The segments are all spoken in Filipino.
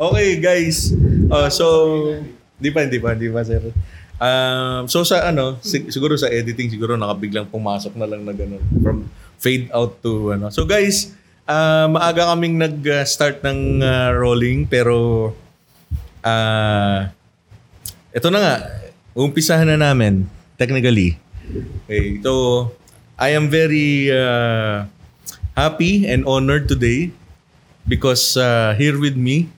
okay, guys. Uh, so, di pa, di pa, di pa, sir. Um, so sa ano, sig- siguro sa editing siguro nakabiglang pumasok na lang na ganun from fade out to ano. So guys, uh, maaga kaming nag-start ng uh, rolling pero uh, ito na nga, umpisahan na namin technically. Okay, so I am very uh, happy and honored today because uh, here with me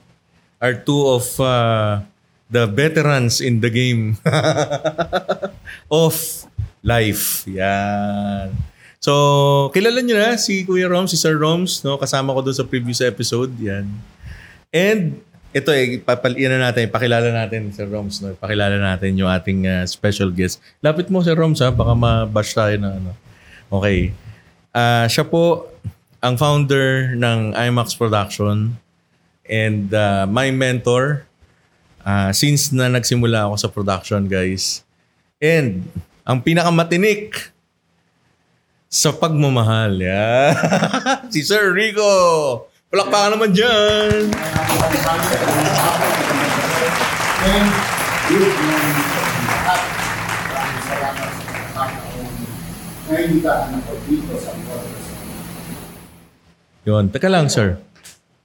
are two of uh, the veterans in the game of life. Yan. So, kilala niyo na si Kuya Roms, si Sir Roms, no? Kasama ko doon sa previous episode. Yan. And ito eh, papalian na natin, pakilala natin Sir Roms, no? Pakilala natin yung ating uh, special guest. Lapit mo Sir Roms ha, baka ma-bash tayo na ano. Okay. Uh, siya po ang founder ng IMAX Production and uh, my mentor Uh, since na nagsimula ako sa production, guys. And ang pinakamatinik sa pagmamahal, yeah. si Sir Rico. Palakpakan naman dyan. And good morning sa. Yun. Teka lang, sir.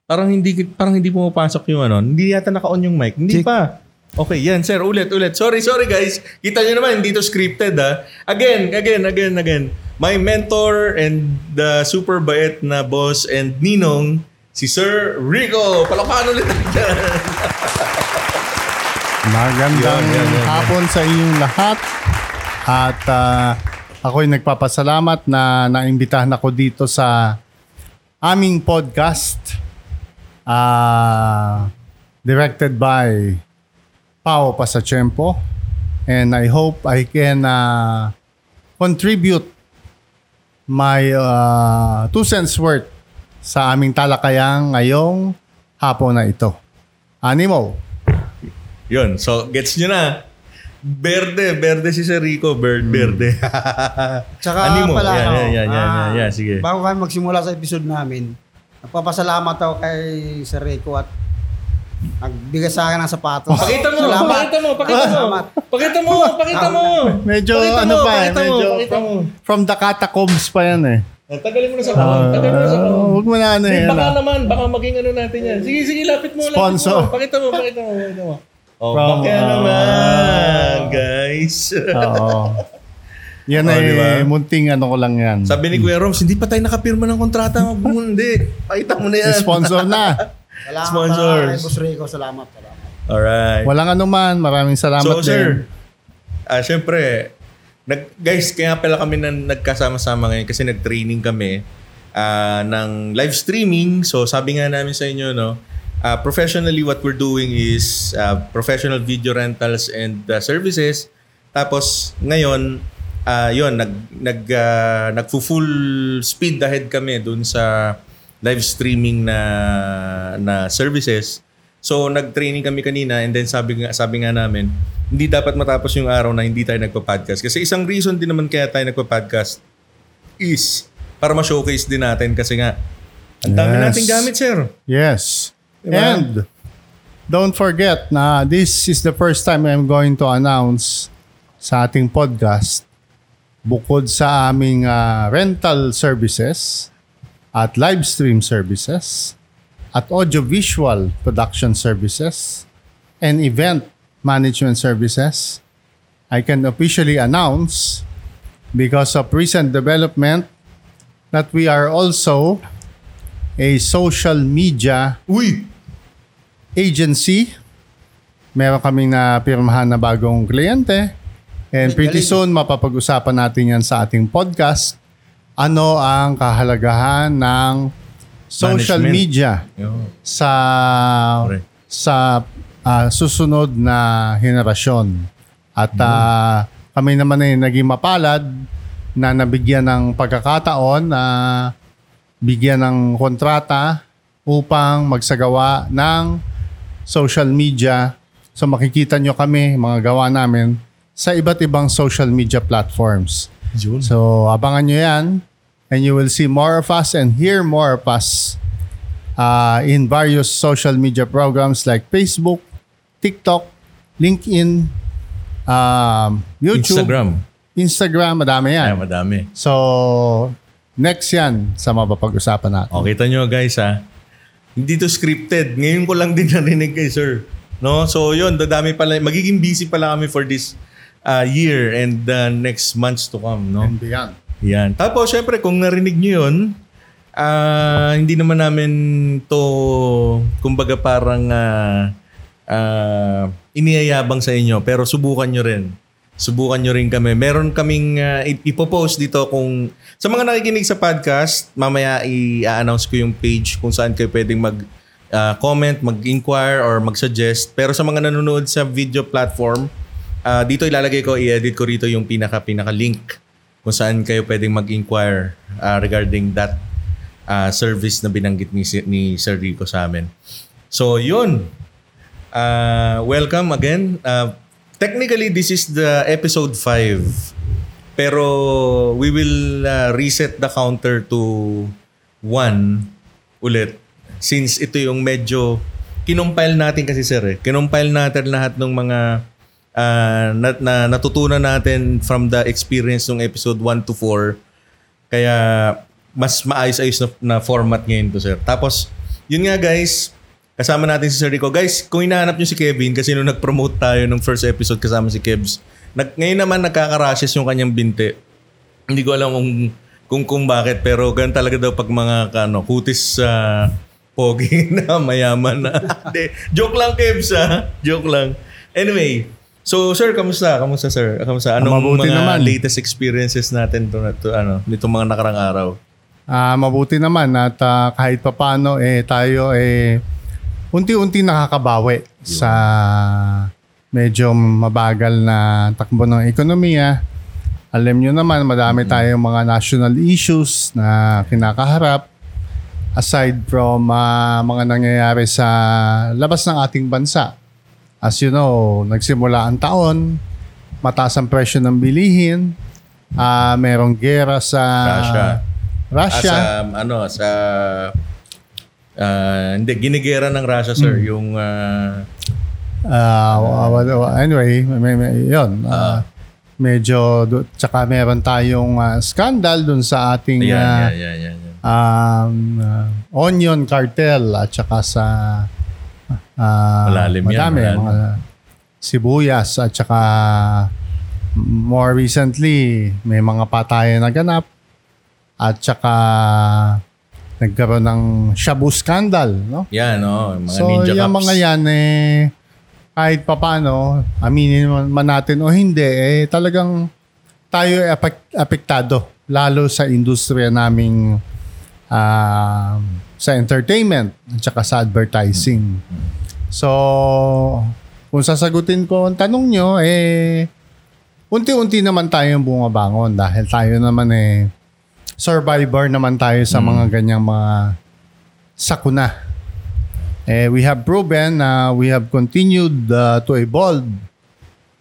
Parang hindi parang hindi pumapasok yung ano. Hindi yata naka-on yung mic. Hindi pa. Okay, yan sir. Ulit, ulit. Sorry, sorry guys. Kita nyo naman, hindi to scripted ha. Again, again, again, again. My mentor and the super bait na boss and ninong, si Sir Rico. Palakpakan ulit dyan. Magandang yan, yan, yan. hapon sa inyong lahat. At uh, ako'y nagpapasalamat na naimbitahan ako dito sa aming podcast uh, directed by Pao Pasachempo. And I hope I can uh, contribute my uh, two cents worth sa aming talakayang ngayong hapon na ito. Animo. Yun. So, gets nyo na. Berde, berde si Sir Rico. Bird, berde. Tsaka Ano mo? pala, Yan, ano, yan, yan, yan, ah, yan, yan. Sige. Bago kami magsimula sa episode namin, nagpapasalamat ako kay Sir Rico at nagbigay sa akin ng sapatos. Pakita mo, Salamat. pakita mo, pakita mo. Salamat. Pakita mo, pakita mo. Medyo Pakita ano mo, pa eh, pakita mo, medyo pakita mo. from the catacombs pa yan eh. Ah, Tagalin mo na sa phone. Tagalin mo na sa phone. huwag mo na ano yan. baka ah. naman, baka maging ano natin yan. Sige, sige, lapit mo, lapit Sponsor. mo. Pakita mo, pakita mo, pakita mo. Oh, From, baka ah, naman, guys. Oo. Yan Oh, ay di ba? munting ano ko lang yan. Sabi ni Kuya Roms, hindi pa tayo nakapirma ng kontrata. Hindi. Pakita mo na yan. Sponsor na. Salamat Sponsors. kay Boss Rico. Salamat. Salamat. Alright. Walang anuman. Maraming salamat So, din. sir, ah syempre, nag, guys, kaya pala kami na, nagkasama-sama ngayon kasi nag-training kami ah, ng live streaming. So, sabi nga namin sa inyo, no, ah, professionally, what we're doing is ah, professional video rentals and ah, services. Tapos, ngayon, ah yun, nag, nag, ah, nagfu-full speed ahead kami dun sa live streaming na na services. So nag-training kami kanina and then sabi nga sabi nga namin, hindi dapat matapos yung araw na hindi tayo nagpa-podcast kasi isang reason din naman kaya tayo nagpa-podcast is para ma-showcase din natin kasi nga ang dami Yes. nating gamit, sir. Yes. Diba? And don't forget na this is the first time I'm going to announce sa ating podcast bukod sa aming ah, rental services at live stream services at audiovisual production services and event management services, I can officially announce because of recent development that we are also a social media Uy! Agency. Meron kaming na pirmahan na bagong kliyente. And pretty soon, mapapag-usapan natin yan sa ating podcast. Ano ang kahalagahan ng social Management. media sa Correct. sa ah, susunod na henerasyon. At ah, kami naman ay naging mapalad na nabigyan ng pagkakataon na bigyan ng kontrata upang magsagawa ng social media. So makikita nyo kami, mga gawa namin, sa iba't ibang social media platforms. Yun. So abangan nyo yan. and you will see more of us and hear more of us uh, in various social media programs like Facebook, TikTok, LinkedIn, um, YouTube, Instagram. Instagram, madami yan. Ay, madami. So, next yan sa mapapag-usapan natin. O, kita nyo guys ha. Hindi to scripted. Ngayon ko lang din narinig kay sir. No? So yun, dadami pala. Magiging busy pala kami for this uh, year and the next months to come. No? And beyond. Yan. Tapos, syempre, kung narinig nyo yun, ah, hindi naman namin to, kumbaga parang ah, ah, iniyayabang sa inyo. Pero subukan nyo rin. Subukan nyo rin kami. Meron kaming ip- ipopost dito kung... Sa mga nakikinig sa podcast, mamaya i-announce ko yung page kung saan kayo pwedeng mag ah, comment, mag-inquire, or mag-suggest. Pero sa mga nanonood sa video platform, ah, dito ilalagay ko, i-edit ko rito yung pinaka-pinaka-link kung saan kayo pwedeng mag-inquire ah, regarding that ah, service na binanggit ni, ni Sir Rico sa amin. So, yun. Ah, welcome again. Ah, technically, this is the episode 5. Pero we will ah, reset the counter to 1 ulit. Since ito yung medyo kinumpile natin kasi sir eh. Kinumpile natin lahat ng mga ah, na, na natutunan natin from the experience ng episode 1 to 4. Kaya mas maayos-ayos na, na format ngayon to sir. Tapos, yun nga guys, kasama natin si Sir Rico. Guys, kung hinahanap nyo si Kevin, kasi nung nag-promote tayo nung first episode kasama si Kebs, nag, ngayon naman nagkaka-rashes yung kanyang binti. Hindi ko alam kung kung, kung bakit, pero ganun talaga daw pag mga ano, kutis sa pogi na mayaman na. Hindi, joke lang Kebs ha. Joke lang. Anyway, so sir, kamusta? Kamusta sir? Kamusta? Anong Mabuti mga naman. latest experiences natin to, to ano, nitong mga nakarang araw? Ah, mabuti naman at ah, kahit papano eh tayo eh unti-unti nakakabawi sa medyo mabagal na takbo ng ekonomiya. Alam nyo naman, madami tayong mga national issues na kinakaharap aside from ah, mga nangyayari sa labas ng ating bansa. As you know, nagsimula ang taon, mataas ang presyo ng bilihin, ah merong gera sa Russia. Russia. Ah, sa, ano, sa... ah, hindi, ginigera ng Russia, sir. Hmm. Yung... wa- wa- anyway, may, may, yun. ah, medyo, do- tsaka meron tayong ah, scandal dun sa ating ayan, ah, yan, yan, yan, yan. um, ah, onion cartel at tsaka sa ah, Malalim yan, madami, malalim. mga sibuyas at tsaka more recently may mga patayan na ganap at tsaka nagkaroon ng shabu scandal, no? Yan, oh, mga so, ninja yung cups. mga yan, eh, kahit papano, aminin man- natin o hindi, eh, talagang tayo ay apek- apektado. Lalo sa industriya naming ah, sa entertainment at saka sa advertising. So, kung sasagutin ko ang tanong nyo, eh, unti-unti naman tayong bumabangon dahil tayo naman eh, survivor naman tayo sa mga ganyang mga sakuna. Eh, we have proven na we have continued uh, to evolve.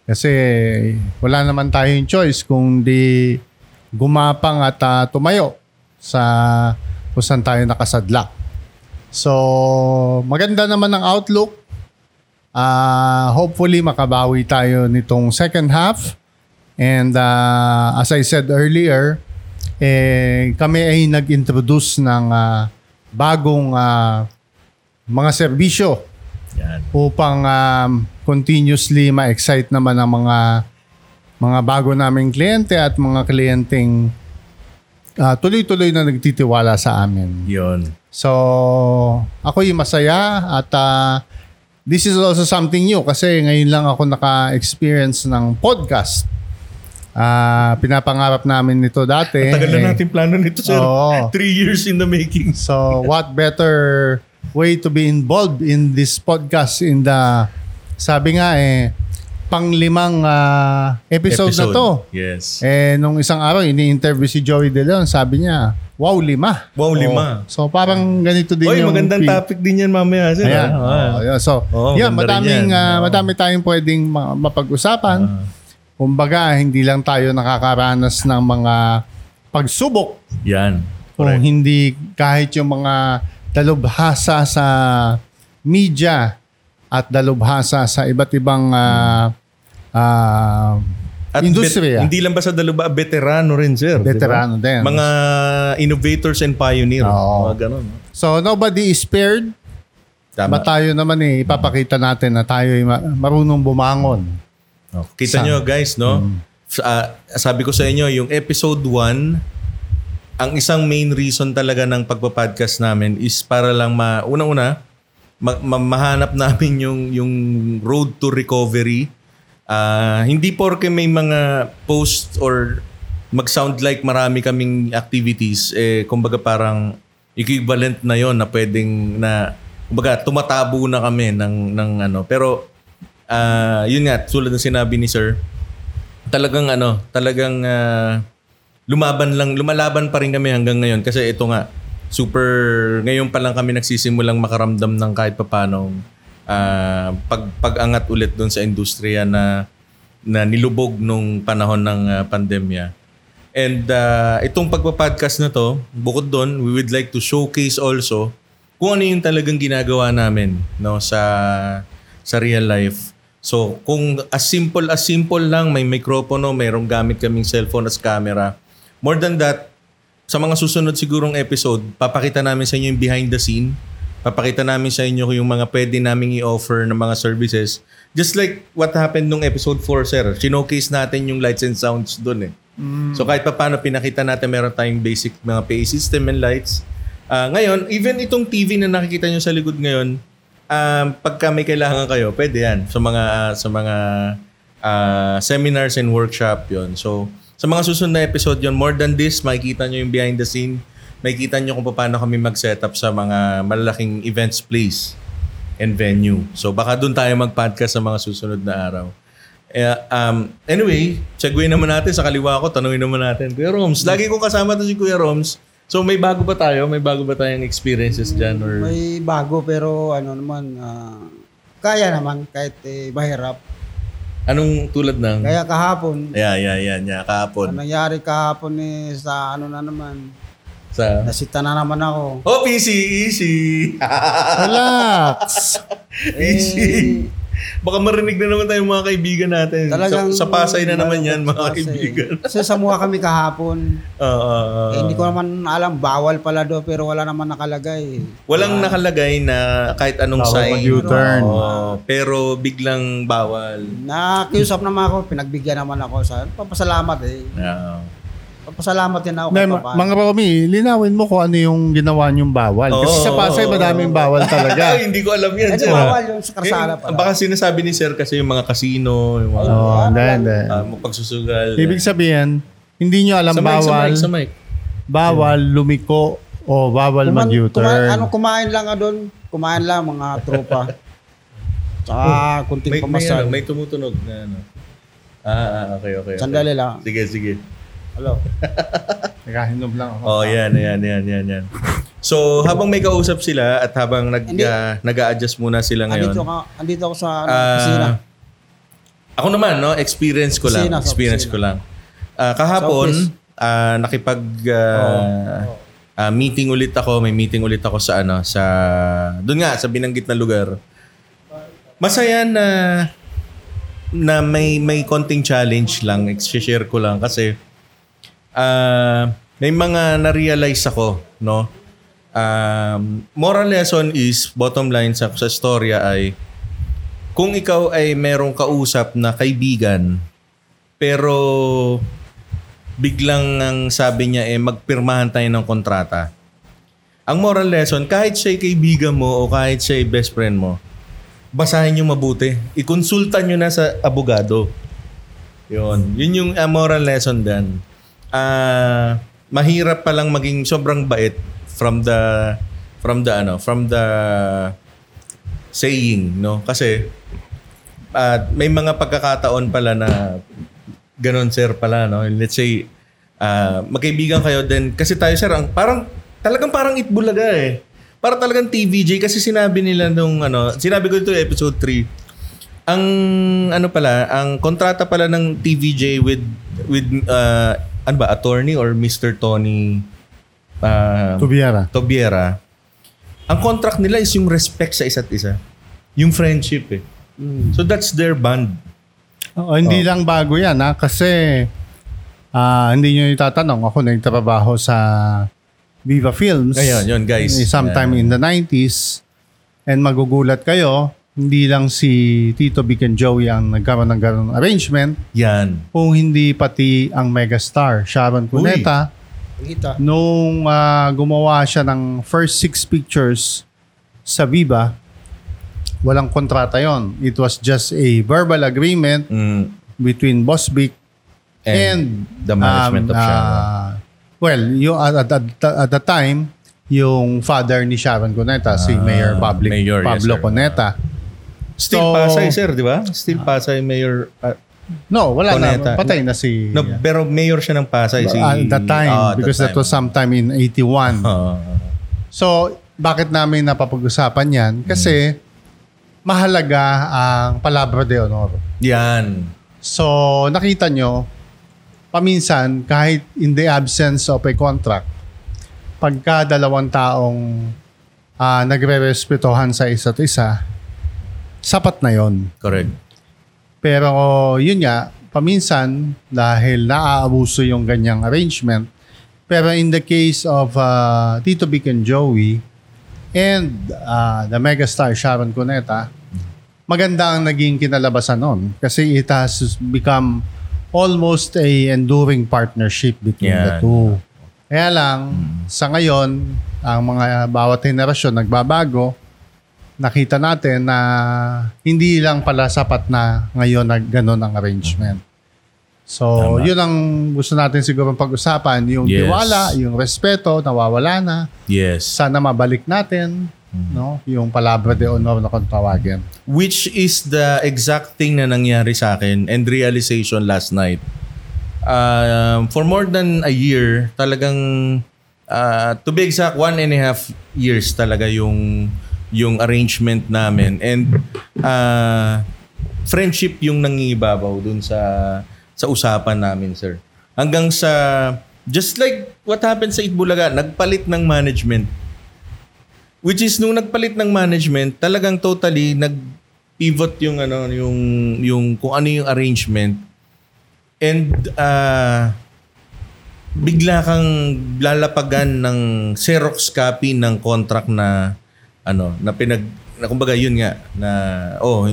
Kasi wala naman tayong choice kung di gumapang at uh, tumayo sa kung saan tayo nakasadlak. So, maganda naman ang outlook. Ah, hopefully makabawi tayo nitong second half. And uh, as I said earlier, eh, kami ay nag-introduce ng ah, bagong ah, mga serbisyo Yan. upang um, continuously ma-excite naman ang mga mga bago naming kliyente at mga kliyenteng ah, tuloy-tuloy na nagtitiwala sa amin. Yun. So, ako yung masaya at ah, this is also something new kasi ngayon lang ako naka-experience ng podcast. Ah, pinapangarap namin nito dati. Tagal Eh, na natin plano nito, sir. Oo. Three years in the making. So, what better way to be involved in this podcast in the sabi nga eh panglimang ah, episode, na to. Yes. Eh nung isang araw ini-interview si Joey De Leon, sabi niya, "Wow, lima." Wow, Oh. lima. So parang ganito din Oy, yung magandang pi- topic din yan mamaya, sir. Ayan. ah. Oh, yeah. So, Oo, yan, madaming yan. ah, Oo. madami tayong pwedeng ma- mapag-usapan. Ah. Kumbaga, hindi lang tayo nakakaranas ng mga pagsubok Yan. kung Correct. hindi kahit yung mga dalubhasa sa media at dalubhasa sa iba't ibang ah, ah, At industriya. bet- hindi lang ba sa Daluba, veterano rin, sir. Veterano din. Mga innovators and pioneer. Oo. Mga ganun. So nobody is spared. Tama. Ba tayo naman eh, ipapakita natin na tayo ay ma- marunong bumangon. Oh, Kita nyo guys, no? F- ah, sabi ko sa inyo, yung episode 1, ang isang main reason talaga ng pagpa-podcast namin is para lang ma unang-una ma- ma- mahanap namin yung yung road to recovery. Ah, hindi porke may mga posts or mag-sound like marami kaming activities eh kumbaga parang equivalent na yon na pwedeng na kumbaga tumatabo na kami ng ng ano pero ah yun nga tulad ng sinabi ni sir talagang ano, talagang ah, lumaban lang, lumalaban pa rin kami hanggang ngayon kasi ito nga, super, ngayon pa lang kami nagsisimulang makaramdam ng kahit papano ah, pag, pag-angat ulit doon sa industriya na, na nilubog nung panahon ng ah, pandemya. And ah, itong pagpa-podcast na to, bukod doon, we would like to showcase also kung ano yung talagang ginagawa namin no sa sa real life. So, kung as simple as simple lang, may mikropono, mayroong gamit kaming cellphone as camera. More than that, sa mga susunod sigurong episode, papakita namin sa inyo yung behind the scene. Papakita namin sa inyo yung mga pwede naming i-offer ng mga services. Just like what happened nung episode 4, sir. Sinocase natin yung lights and sounds dun eh. So kahit pa paano pinakita natin meron tayong basic mga PA system and lights. Ah, ngayon, even itong TV na nakikita nyo sa likod ngayon, um, pagka may kailangan kayo, pwede yan sa mga sa mga ah, seminars and workshop yon. So, sa mga susunod na episode yon, more than this, makikita nyo yung behind the scene, makikita nyo kung paano kami mag-setup sa mga malalaking events place and venue. So, baka doon tayo mag-podcast sa mga susunod na araw. Eh, um, anyway, segue naman natin sa kaliwa ko, tanungin naman natin. Kuya Roms, lagi kong kasama to si Kuya Roms. So may bago ba tayo? May bago ba tayong experiences dyan? Or... May bago pero ano naman, ah, kaya naman kahit eh, mahirap. Anong tulad ng... Kaya kahapon, Yeah, yeah, yeah, yeah. ang Kahapon. nangyari kahapon eh, sa ano na naman, Sa... nasita na naman ako. Oh, easy, easy. Relax. easy. Baka marinig na naman tayong mga kaibigan natin. Talagang sa, sa Pasay na naman yan, mga Pasay. kaibigan. Kasi sa mukha kami kahapon. Ah, ah, ah. eh, hindi ko naman alam, bawal pala do pero wala naman nakalagay. Walang nakalagay na kahit anong Bawal sign. mag-U-turn. Oo, pero biglang bawal. Nakiusap naman ako, pinagbigyan naman ako sa papasalamat eh. Yeah. Papasalamat din ako kay Papa. mga Romy, linawin mo kung ano yung ginawa niyong bawal. Kasi sa Oo. Pasay, madaming bawal talaga. Hindi ko alam yan, Hindi, sir. bawal yung sa karsada Eh, pala. Baka sinasabi ni sir kasi yung mga casino, yung mga Oo, hindi, hindi. ah, pagsusugal. Ibig sabihin, hindi niyo alam sa mic, sa bawal, mic, sa mic. bawal lumiko o bawal Kuman- mag-U-turn. ano, kumain lang nga doon. Kumain lang mga tropa. Tsaka kunting May, may, pamasal. ano, may tumutunog na ano. Ah, ah, okay, okay. okay. Sandali lang. Sige, sige. Hello. Nakahinom lang ako. Oh, yan, yan, yan, yan, yan. So, habang may kausap sila at habang nag, Hindi. ah, nag-a-adjust muna sila ngayon. Andito, ka, andito ako sa ano, Ah, kusina. Ako naman, no? Experience ko lang. Kusina, sa Experience kusina. ko lang. Ah, kahapon, Sa ah, nakipag ah, ah, meeting ulit ako. May meeting ulit ako sa ano, sa doon nga sa binanggit na lugar. Masaya na na may may konting challenge lang. I-share ko lang kasi ah, may mga na-realize ako, no? Um, moral lesson is, bottom line sa, sa storya ay, kung ikaw ay merong kausap na kaibigan, pero biglang ang sabi niya eh magpirmahan tayo ng kontrata. Ang moral lesson, kahit siya'y kaibigan mo o kahit siya'y best friend mo, basahin niyo mabuti. Ikonsulta niyo na sa abogado. Yun. Yun yung uh, moral lesson din. Ah, mahirap pa lang maging sobrang bait from the from the ano, from the saying, no? Kasi at may mga pagkakataon pala na ganon sir pala no? Let's say ah, magkaibigan kayo then kasi tayo sir ang parang talagang parang itbulaga eh. Para talagang TVJ kasi sinabi nila nung ano sinabi ko ito episode 3 ang ano pala ang kontrata pala ng TVJ with with ah, ano ba, attorney or Mr. Tony uh, Tubiera. Tobiera, ang contract nila is yung respect sa isa't isa. Yung friendship eh. So that's their bond. Oo, hindi lang bago yan ha. Kasi ah, hindi nyo itatanong. Ako nagtrabaho sa Viva Films. Ayun, yun guys. eh, Sometime in the 90s. And magugulat kayo, hindi lang si Tito Vic and Joey ang nagkaroon ng ganong arrangement. Yan. Kung hindi pati ang megastar, Sharon Cuneta, Kita. nung ah, gumawa siya ng first six pictures sa Viva, walang kontrata yon. It was just a verbal agreement Mm. between Boss Vic and, And the management of Sharon. ah, well, yung, at, at, at, at the time, yung father ni Sharon Cuneta, si Ah, Mayor Public, Mayor, yes, Pablo sir. Cuneta. Still So- Pasay, sir, di ba? Still Pasay Mayor. uh, No, wala Cuneta. na. Patay na si... no, pero mayor siya ng Pasay. Si, at that time, Ah, at because that time. was sometime in 81. Ah. So, bakit namin napapag-usapan yan? Kasi mahalaga ang palabra de honor. yan. So, nakita nyo, paminsan, kahit in the absence of a contract, pagka dalawang taong ah, nagre-respetohan sa isa't isa, sapat na yon. Correct. Pero yun nga, paminsan, dahil naaabuso yung ganyang arrangement, pero in the case of uh, Tito Vic and Joey and uh, the megastar Sharon Cuneta, maganda ang naging kinalabasan nun kasi it has become almost a enduring partnership between the Yan. two. Kaya lang, sa ngayon, ang mga bawat henerasyon nagbabago, nakita natin na hindi lang pala sapat na ngayon na ganun ang arrangement. So, Tama. yun ang gusto natin siguro pag-usapan. Yung Yes. tiwala, yung respeto, nawawala na. Yes. Sana mabalik natin no yung palabra de honor na kung tawagin. Which is the exact thing na nangyari sa akin and realization last night. Um, for more than a year, talagang, uh, to be exact, one and a half years talaga yung yung arrangement namin. And uh, friendship yung nangingibabaw dun sa sa usapan namin, sir. Hanggang sa, just like what happened sa Itbulaga, nagpalit ng management. Which is nung nagpalit ng management, talagang totally nag-pivot yung ano, yung yung kung ano yung arrangement. And uh, bigla kang lalapagan ng Xerox copy ng contract na ano, na pinag na kumbaga yun nga na oh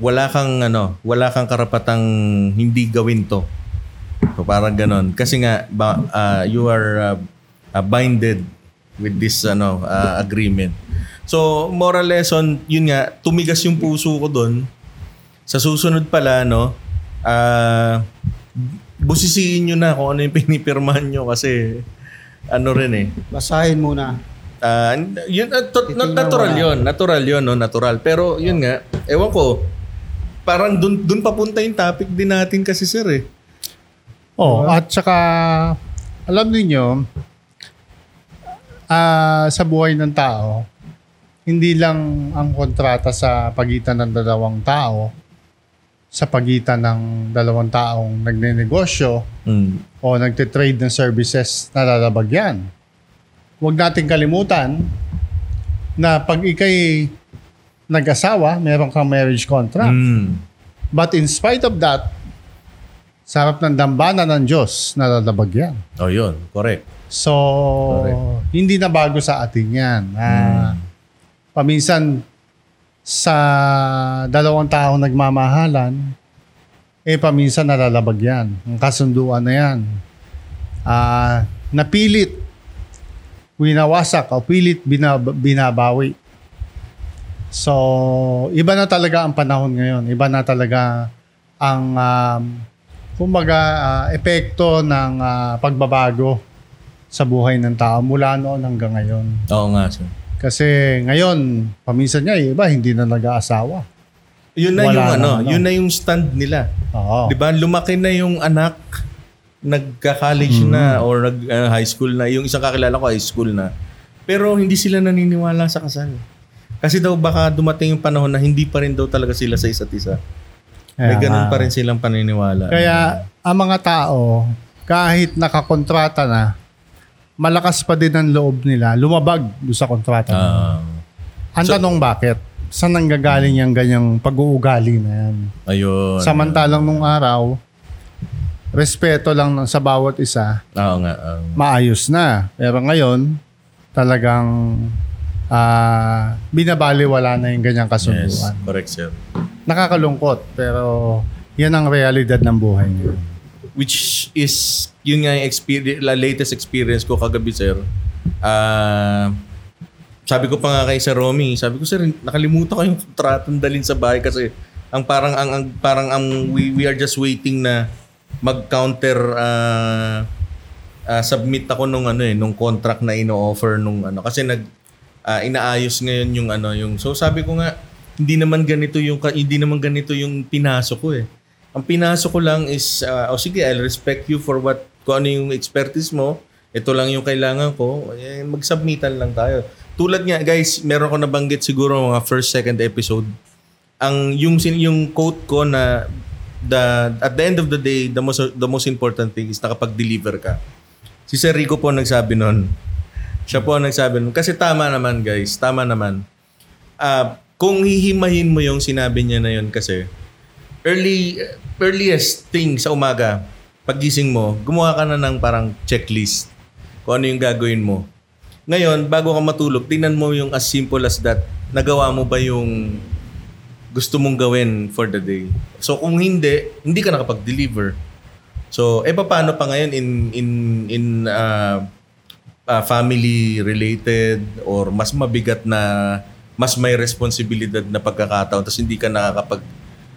wala kang ano, wala kang karapatang hindi gawin to. So parang ganon. Kasi nga ba, ah, you are uh, uh, binded with this ano uh, agreement. So moral lesson, yun nga, tumigas yung puso ko doon. Sa susunod pala no, ah busisiin nyo na kung ano yung pinipirmahan nyo kasi ano rin eh. Basahin muna. Ah, yun, uh, to- Titingnan natural yun. Natural yun, no? Natural. Pero yun nga, ewan ko, parang dun, dun papunta yung topic din natin kasi sir eh. Oh, at saka alam niyo ah sa buhay ng tao, hindi lang ang kontrata sa pagitan ng dalawang tao, sa pagitan ng dalawang taong nagnenegosyo Mm. o nagte-trade ng services na lalabag yan. Huwag nating kalimutan na pag ikay nag-asawa, meron kang marriage contract. Mm. But in spite of that, sa harap ng dambana ng Diyos, nalalabag yan. Oh, yun. Correct. So, Correct. hindi na bago sa atin yan. Ah, Paminsan, sa dalawang taong nagmamahalan, eh paminsan nalalabag yan. Ang kasunduan na yan. Ah, napilit, winawasak o pilit binab- binabawi. So, iba na talaga ang panahon ngayon. Iba na talaga ang um, kumbaga ah, epekto ng ah, pagbabago sa buhay ng tao mula noon hanggang ngayon. Oo nga sir. Kasi ngayon, paminsan niya, yung iba hindi na nag-aasawa. Yun na Wala yung na, ano, ano. yun na yung stand nila. Oo. 'Di ba? Lumaki na yung anak nagka-college na or nag uh, high school na. Yung isang kakilala ko high school na. Pero hindi sila naniniwala sa kasal. Kasi daw baka dumating yung panahon na hindi pa rin daw talaga sila sa isa't isa. May Kaya ganun nga. pa rin silang paniniwala. Kaya ang mga tao, kahit nakakontrata na, malakas pa din ang loob nila, lumabag sa kontrata. nila. Ah, ang tanong bakit? Saan nanggagaling yung ganyang pag-uugali na yan? ayun. Samantalang nung araw, respeto lang ng- sa bawat isa, Oo nga. ah. maayos na. Pero ngayon, talagang ah binabaliwala na yung ganyang yes, kasunduan. correct sir. Nakakalungkot, pero yan ang realidad ng buhay ngayon. Which is, yun nga yung experience, latest experience ko kagabi, sir. Ah, sabi ko pa nga kay Sir Romy, sabi ko, sir, nakalimutan ko yung kontratang dalhin sa bahay kasi ang parang ang, ang parang ang we, we are just waiting na mag-counter ah, ah, submit ako nung ano eh nung contract na ino-offer nung ano kasi nag ah, inaayos ngayon yung ano yung so sabi ko nga hindi naman ganito yung hindi naman ganito yung pinasok ko eh. Ang pinasok ko lang is ah, oh sige I'll respect you for what kung ano yung expertise mo. Ito lang yung kailangan ko. Eh, mag-submitan lang tayo. Tulad nga guys, meron ko nabanggit siguro mga first second episode. Ang yung yung quote ko na the at the end of the day the most the most important thing is nakapag-deliver ka. Si Sir Rico po nagsabi noon. Siya po ang nagsabi nun. Kasi tama naman guys, tama naman. Ah, kung hihimahin mo yung sinabi niya na yun kasi, early earliest thing sa umaga, pagising mo, gumawa ka na ng parang checklist kung ano yung gagawin mo. Ngayon, bago ka matulog, tingnan mo yung as simple as that. Nagawa mo ba yung gusto mong gawin for the day? So kung hindi, hindi ka nakapag-deliver. So, eh paano pa ngayon in in in uh, uh, family related or mas mabigat na mas may responsibilidad na pagkakataon tapos hindi ka nakakapag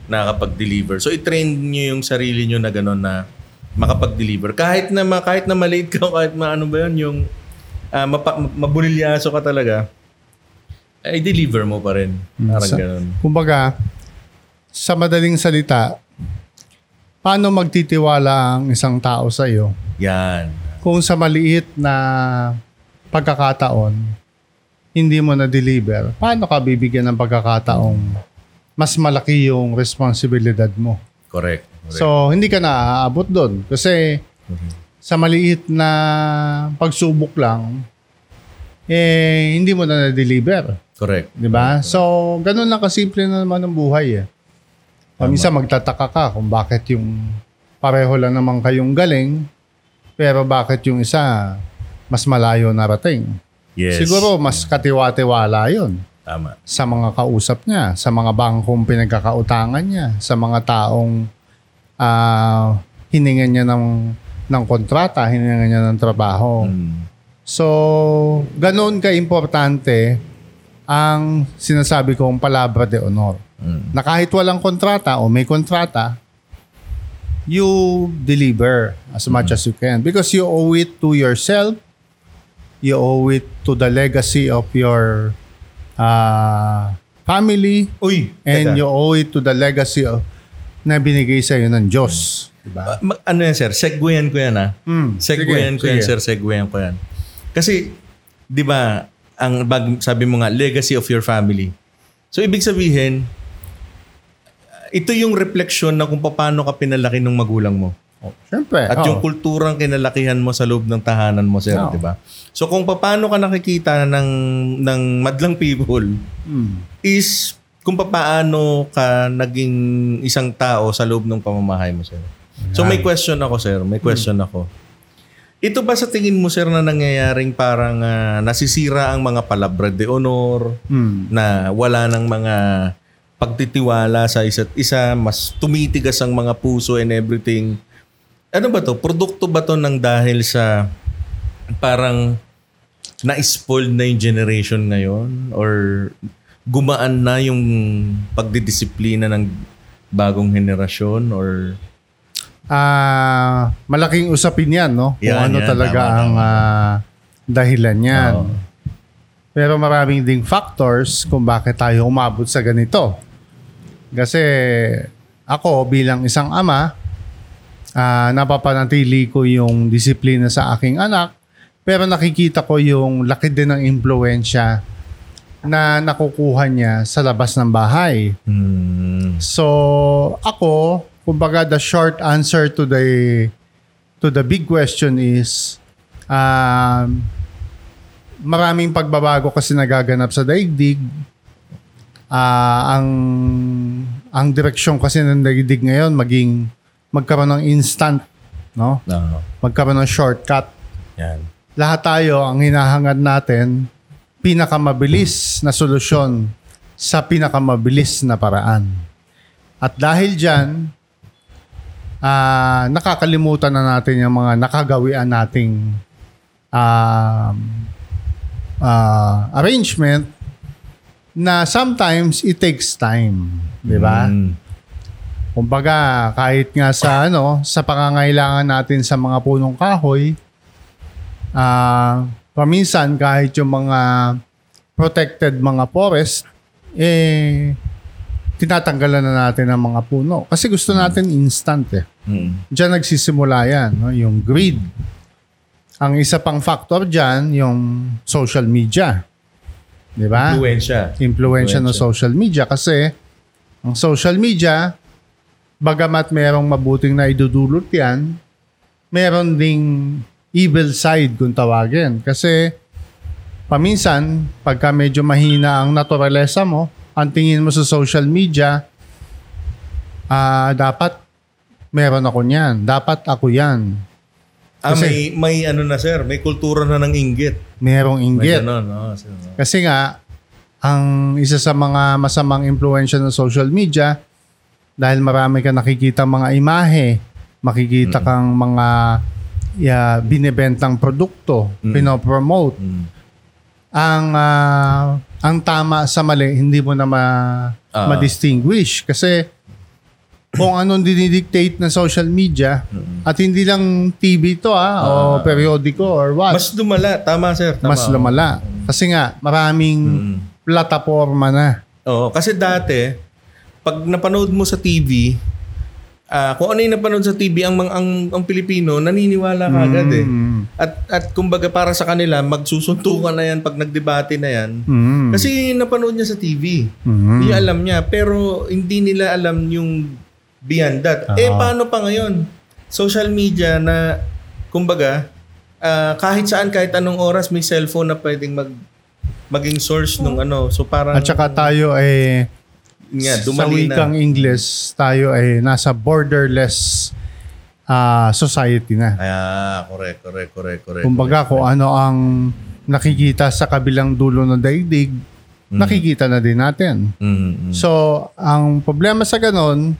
nakakapag-deliver. So i-train niyo yung sarili niyo na gano'n na makapag-deliver. Kahit na kahit na maliit ka, kahit na ano ba 'yun, yung uh, mapa- mabulilyaso ka talaga, ay deliver mo pa rin. Parang Sa- gano'n. Kumbaga, sa madaling salita, paano magtitiwala ang isang tao sa iyo Yan. kung sa maliit na pagkakataon, hindi mo na-deliver, paano ka bibigyan ng pagkakataong mas malaki yung responsibilidad mo? Correct. Correct. So, hindi ka na aabot doon. Kasi sa maliit na pagsubok lang, eh, hindi mo na na-deliver. Correct. Di ba? So, ganun lang kasimple na naman ang buhay eh. Paminsan magtataka ka kung bakit yung pareho lang naman kayong galing, pero bakit yung isa mas malayo narating. Yes. Siguro mas katiwa-tiwala yun Tama. sa mga kausap niya, sa mga bangkong pinagkakautangan niya, sa mga taong ah hiningan niya ng, ng kontrata, hiningan niya ng trabaho. Mm. So, ganoon ka-importante ang sinasabi kong palabra de honor. Mm. Na kahit walang kontrata o may kontrata, you deliver as much as you can because you owe it to yourself, you owe it to the legacy of your uh, family, Uy, and teka. you owe it to the legacy of, na binigay sa iyo ng Diyos. Diba? Ma- ma- ano yan, sir? Segwayan ko yan, ha? Mm, Segwayan sige, ko yan, sir. Segwayan ko yan. Kasi, di ba, ang bag, sabi mo nga, legacy of your family. So, ibig sabihin, ito yung refleksyon na kung paano ka pinalaki ng magulang mo. Siyempre. At oo. yung kulturang kinalakihan mo sa loob ng tahanan mo, sir, Oo. di ba? So, kung paano ka nakikita ng, ng madlang people, Mm. is kung paano ka naging isang tao sa loob ng pamamahay mo, sir. So may question ako, sir. May question ako. Ito ba sa tingin mo, sir, na nangyayaring parang ah, nasisira ang mga palabra de honor, Mm. na wala ng mga pagtitiwala sa isa't isa, mas tumitigas ang mga puso and everything. Ano ba to? Produkto ba to ng dahil sa parang na-spoiled na yung generation ngayon? Or gumaan na yung pagdidisiplina ng bagong henerasyon? Or Ah, malaking usapin 'yan, no? Kung Yan, ano yan. talaga Tama, ang ah, dahilan niyan. Oo. Pero maraming ding factors kung bakit tayo umabot sa ganito. Kasi ako bilang isang ama, ah, napapanatili ko yung disiplina sa aking anak, pero nakikita ko yung laki din ng impluensya na nakukuha niya sa labas ng bahay. hmm, So, ako, kumbaga the short answer to the to the big question is, um, maraming pagbabago kasi nagaganap sa daigdig. Ah, ang ang direksyon kasi ng daigdig ngayon maging magkaroon ng instant, no? No. Magkaroon ng shortcut. Yan. Lahat tayo ang hinahangad natin pinakamabilis na solusyon sa pinakamabilis na paraan. At dahil diyan ah nakakalimutan na natin yung mga nakagawian nating um, ah, arrangement na sometimes it takes time, 'di ba? Mm. Kumbaga, kahit nga sa ano, sa pangangailangan natin sa mga punong kahoy, ah paminsan kahit yung mga protected mga forest, eh, tinatanggalan na natin ang mga puno. Kasi gusto natin instant eh. Mm. Diyan nagsisimula yan, no? yung greed. Ang isa pang factor dyan, yung social media. Di ba? Influensya. Impluensya ng Influensya. social media kasi ang social media, bagamat merong mabuting na idudulot yan, meron ding evil side kung tawagin. Kasi paminsan, pagka medyo mahina ang naturalesa mo, ang tingin mo sa social media, ah dapat meron ako niyan. Dapat ako yan. Ah, Kasi- may, may ano na sir, may kultura na ng inggit. Merong May inggit. ganun, oh, sir. Kasi nga, ang isa sa mga masamang impluensya ng social media, dahil marami ka nakikita mga imahe, makikita kang mga ya, binibentang produkto, Mm. pinopromote. Mm. Ang ah, ang tama sa mali, hindi mo na ma, Ah. ma-distinguish. Kasi kung anong dinidictate ng social media, at hindi lang TV to ah, o Ah. periodiko or what, Mas lumala. Tama sir. Tama. mas lumala. Kasi nga, maraming Mm. plataforma na. Oo, kasi dati, pag napanood mo sa TV, ah kung ano yung napanood sa TV, ang, mga- ang, ang Pilipino, naniniwala ka agad eh. Mm. At, at kumbaga para sa kanila, magsusuntukan na yan pag nagdebate na yan. Mm. Kasi napanood niya sa TV. Mm. Hindi alam niya. Pero hindi nila alam yung beyond that. Eh, Ah. paano pa ngayon? Social media na, kumbaga, ah, kahit saan, kahit anong oras, may cellphone na pwedeng mag maging source nung ano. So parang At saka tayo ay nga, sa dumali na. wikang English, tayo ay nasa borderless ah, society na. Ah, correct, correct, correct, correct. Kumbaga kung ano ang nakikita sa kabilang dulo ng daigdig, nakikita na din natin. Mm, mm. So, ang problema sa ganon,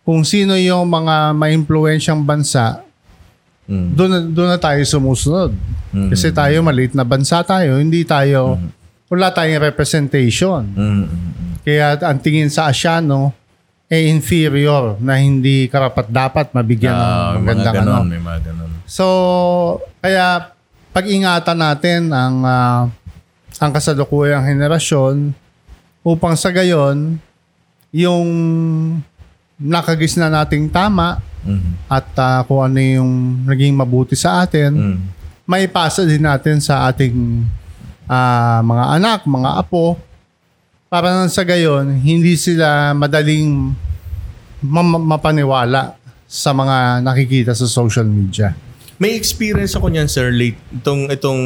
kung sino yung mga maimpluwensyang bansa, Mm. doon na- doon na tayo sumusunod. Mm. Kasi tayo maliit na bansa tayo, hindi tayo wala tayong representation. Mm, mm, mm. Kaya ang tingin sa Asyano eh inferior na hindi karapat dapat mabigyan Ah, ng mga magandang ganon, ano. may mga ganon. So, kaya pag-ingatan natin ang ah, ang kasalukuyang henerasyon upang sa gayon yung nakagis na nating tama Mm, at ah, kung ano yung naging mabuti sa atin, mm. maipasa din natin sa ating ah, mga anak, mga apo, para nang sa gayon, hindi sila madaling ma- mapaniwala sa mga nakikita sa social media. May experience ako niyan, sir, late. Itong, itong,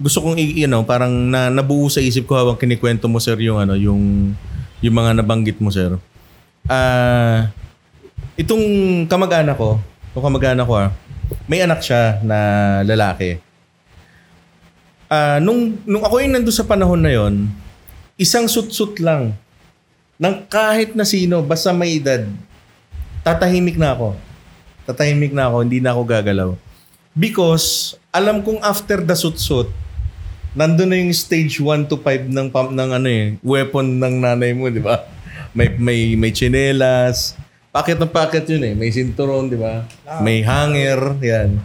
gusto kong, i- you know, parang na, nabuo sa isip ko habang kinikwento mo, sir, yung, ano, yung, yung mga nabanggit mo, sir. Ah, itong kamag-anak ko, itong kamag-anak ko, ah, may anak siya na lalaki. Ah, nung, nung ako yung nandun sa panahon na yon, isang sut-sut lang ng kahit na sino, basta may edad, tatahimik na ako. Tatahimik na ako, hindi na ako gagalaw. Because, alam kong after the sut-sut, nandun na yung stage 1 to 5 ng, pam- ng ano eh, weapon ng nanay mo, di ba? May, may, may chinelas, packet ng packet yun eh, may sinturon, di ba? May hanger, yan.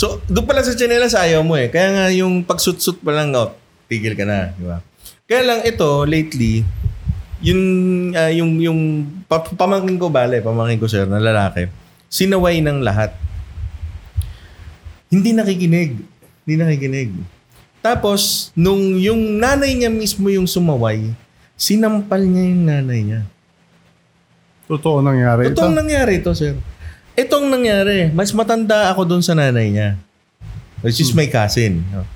So, doon pala sa chinelas, ayaw mo eh. Kaya nga yung pagsut-sut pa lang, oh, tigil ka na, di ba? Kaya lang ito, lately, yung, ah, yung, yung pa- pamangkin ko, bale, pamangkin ko sir, na lalaki, sinaway ng lahat. Hindi nakikinig. Hindi nakikinig. Tapos, nung yung nanay niya mismo yung sumaway, sinampal niya yung nanay niya. Totoo nangyari ito. Totoong nangyari ito, sir. Itong nangyari, mas matanda ako doon sa nanay niya. Which is my cousin. no?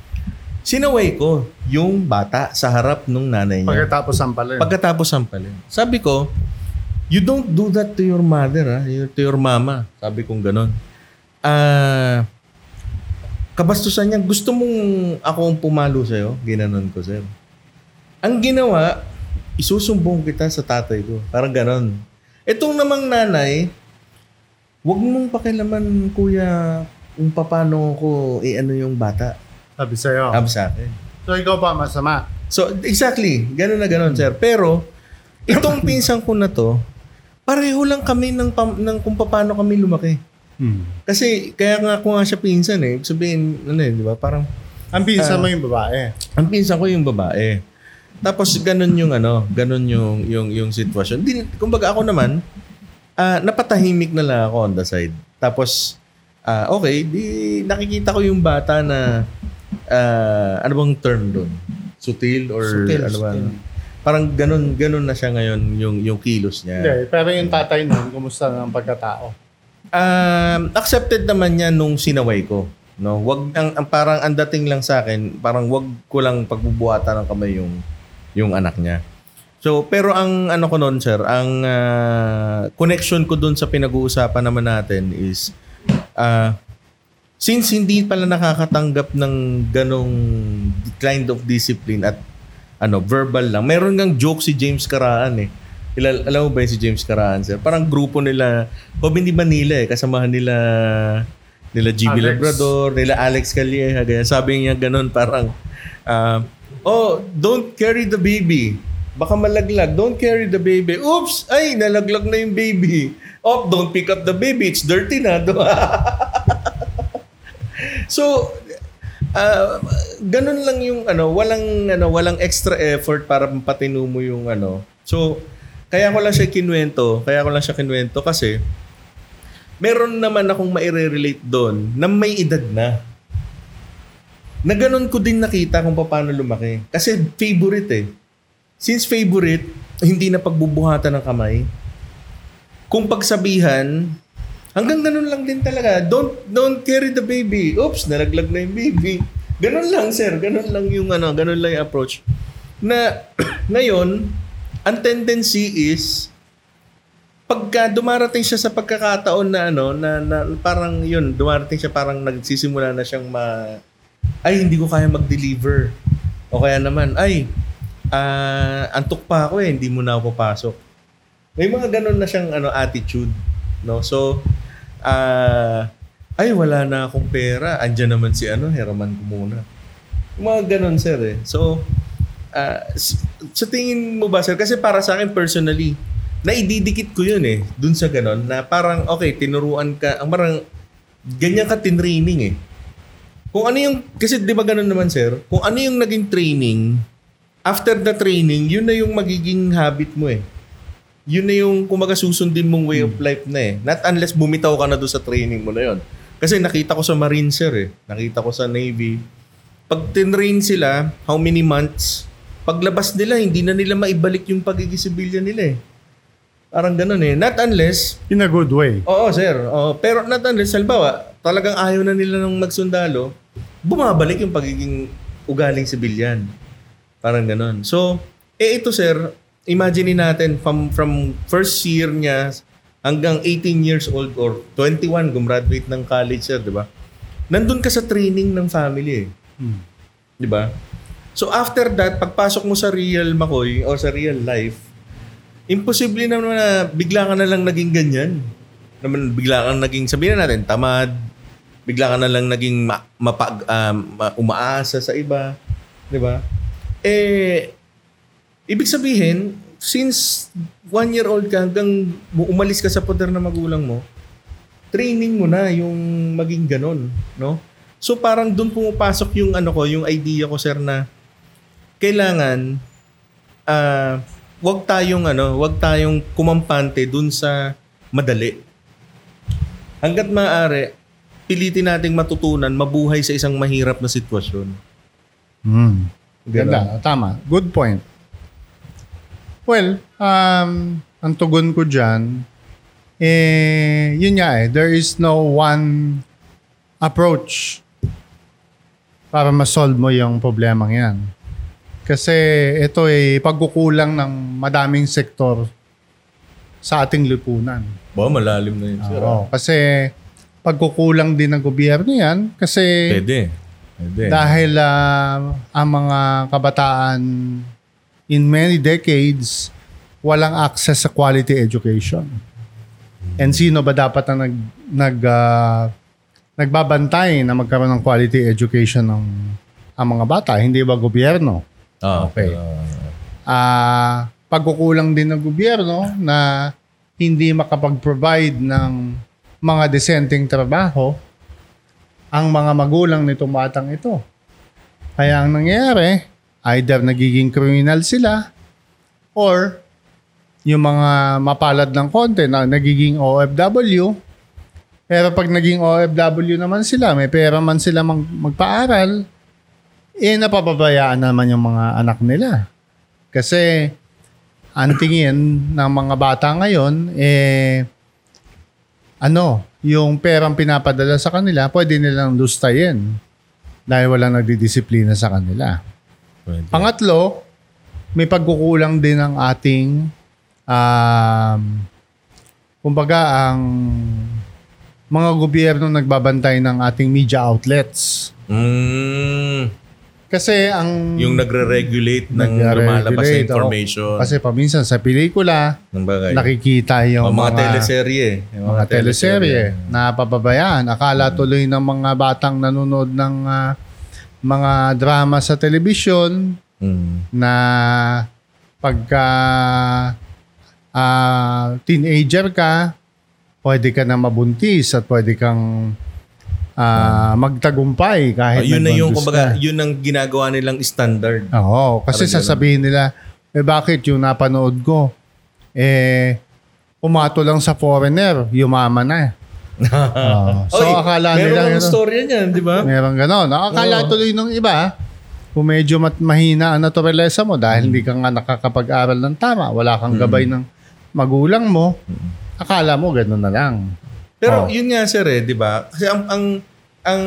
Sinaway ko yung bata sa harap nung nanay niya. Pagkatapos pala. Pagkatapos sampalin. Sabi ko, you don't do that to your mother, ha? to your mama. Sabi kong ganon. Ah, kabastusan niya, gusto mong ako ang pumalo sa'yo? Ginanon ko, sir. Ang ginawa, isusumbong kita sa tatay ko. Parang ganon. Itong namang nanay, wag mong pakilaman, kuya, kung paano ko i-ano yung bata. Sabi sa'yo. Sabi sa akin. So ikaw pa masama. So, exactly. Ganun na ganun, sir. Pero, itong pinsan ko na to, pareho lang kami ng, pam- ng kung paano kami lumaki. Hmm. Kasi, kaya nga ako nga siya pinsan eh. Sabihin, ano eh, di ba? Parang, Ang pinsan Ah. mo yung babae. ang pinsan ko yung babae. Tapos, ganun yung ano, ganun yung, yung, yung sitwasyon. Di, kumbaga ako naman, ah, napatahimik na lang ako on the side. Tapos, ah, okay, di nakikita ko yung bata na, ah, ano bang term doon? Sutil or Sutil, ano ba? sutil. Parang ganun, ganun na siya ngayon yung, yung kilos niya. Hindi, pero yung tatay nun, kumusta ang pagkatao? Um, accepted naman niya nung sinaway ko. No, wag ang, ang parang ang dating lang sa akin, parang wag ko lang pagbubuhatan ng kamay yung yung anak niya. So, pero ang ano ko noon, sir, ang ah, connection ko doon sa pinag-uusapan naman natin is ah, since hindi pala nakakatanggap ng ganong kind of discipline at ano, verbal lang. Meron ngang joke si James Karaan eh. Ilal, alam mo ba yun si James Karaan, sir? Parang grupo nila, o hindi Manila eh, kasamahan nila nila GB Alex. Labrador, nila Alex Calleja. Ganyan. Sabi niya ganun parang, ah, oh, don't carry the baby. Baka malaglag. Don't carry the baby. Oops! Ay, nalaglag na yung baby. Oh, don't pick up the baby. It's dirty na. so, ah, ganun lang yung ano, walang ano, walang extra effort para patinu mo yung ano. So, kaya ko lang siya kinuwento, kaya ko lang siya kinuwento kasi meron naman akong maire-relate doon na may edad na. Na ganun ko din nakita kung paano lumaki. Kasi favorite eh. Since favorite, hindi na pagbubuhatan ng kamay. Kung pagsabihan, hanggang ganun lang din talaga. Don't don't carry the baby. Oops, nalaglag na yung baby. Ganun lang, sir. Ganun lang yung ano, ganun lang yung approach. Na ngayon, ang tendency is pagka dumarating siya sa pagkakataon na ano na, na parang yun dumarating siya parang nagsisimula na siyang ma ay hindi ko kaya mag-deliver o kaya naman ay ah antok pa ako eh hindi mo na ako papasok. May mga ganun na siyang ano attitude no? So ah ay wala na akong pera. Andyan naman si ano hiraman ko muna yung mga ganun sir eh. So s- sa tingin mo ba sir? Kasi para sa akin personally naididikit ko yun eh dun sa ganun na parang okay tinuruan ka ang parang ganyan ka tinraining eh. Kung ano yung kasi 'di ba ganun naman sir? Kung ano yung naging training after the training yun na yung magiging habit mo eh. Yun na yung kumaga susundin mong way of life na eh. Not unless bumitaw ka na doon sa training mo na yun. Kasi nakita ko sa Marine sir eh. Nakita ko sa Navy. Pag tinrain sila how many months? Paglabas nila hindi na nila maibalik yung pagiging civilian nila eh. Parang ganun eh. Not unless, In a good way. oo sir, oo, pero not unless, halimbawa, talagang ayaw na nila ng magsundalo, bumabalik yung pagiging ugaling sibilyan. Parang ganun. So, eh ito sir, imagine natin from, from first year niya hanggang 18 years old or 21, gumraduate ng college sir, di ba? Nandun ka sa training ng family eh. Hmm. Di ba? So after that, pagpasok mo sa real Makoy o sa real life, imposible naman na bigla ka na lang naging ganyan. Naman bigla kang naging sabihin na natin tamad, bigla ka na lang naging ma- mapag um, ma- umaasa sa iba, 'di ba? Eh ibig sabihin, since one year old ka hanggang umalis ka sa poder na magulang mo, training mo na yung maging ganon, no? So parang doon pumapasok yung ano ko, yung idea ko sir na kailangan ah wag tayong ano, wag tayong kumampante dun sa madali. Hangga't maaari, pilitin nating matutunan mabuhay sa isang mahirap na sitwasyon. Hmm. Ganon. Ganda. Tama. Good point. Well, um, ang tugon ko dyan, eh, yun nga eh, there is no one approach para ma-solve mo yung problemang yan. Kasi ito ay pagkukulang ng madaming sektor sa ating lipunan. Ba, malalim na yun, sir. ah. Oo, kasi pagkukulang din ng gobyerno yan kasi Pwede. Pwede. dahil ah, ang mga kabataan in many decades walang access sa quality education. And sino ba dapat ang nag nag ah, nagbabantay na magkaroon ng quality education ng ang mga bata, hindi ba gobyerno? Ah, Okay. ah, Ah, pagkukulang din ng gobyerno na hindi makapag-provide ng mga desenteng trabaho ang mga magulang nitong batang ito. Kaya ang nangyayari, either nagiging criminal sila or yung mga mapalad ng konti na nagiging OFW. Pero pag naging OFW naman sila, may pera man sila mag- magpaaral, eh napapabayaan naman yung mga anak nila. Kasi ang tingin ng mga bata ngayon, eh, ano, yung perang pinapadala sa kanila, pwede nilang lustayin dahil walang nagdidisiplina sa kanila. pwede. Pangatlo, may pagkukulang din ng ating um, kumbaga ang mga gobyerno nagbabantay ng ating media outlets. Mm, Kasi ang yung nagre-regulate ng Nagre-regulate, lumalabas na information. kasi paminsan sa pelikula bagay. nakikita yung O, mga, teleserye. Yung mga teleserye na pababayaan. Akala tuloy ng mga batang nanonood ng ah, mga drama sa telebisyon Mm. na pagka ah, teenager ka, pwede ka na mabuntis at pwede kang ah, magtagumpay Ah, kahit yun na yung, kumbaga, yun ang ginagawa nilang standard. Oo, kasi ganun. sasabihin nila, eh bakit yung napanood ko, eh, pumato lang sa foreigner, yumaman na. Oo. so, Oy, akala meron nila, yun, storya niyan, di ba? meron ganon. Akala Oo. tuloy ng iba, kung medyo mat- mahina ang naturalesa mo dahil hindi ka nga nakakapag-aral ng tama, wala kang gabay ng magulang mo, akala mo gano'n na lang. Pero Oh. yun nga sir eh, 'di ba? Kasi ang ang ang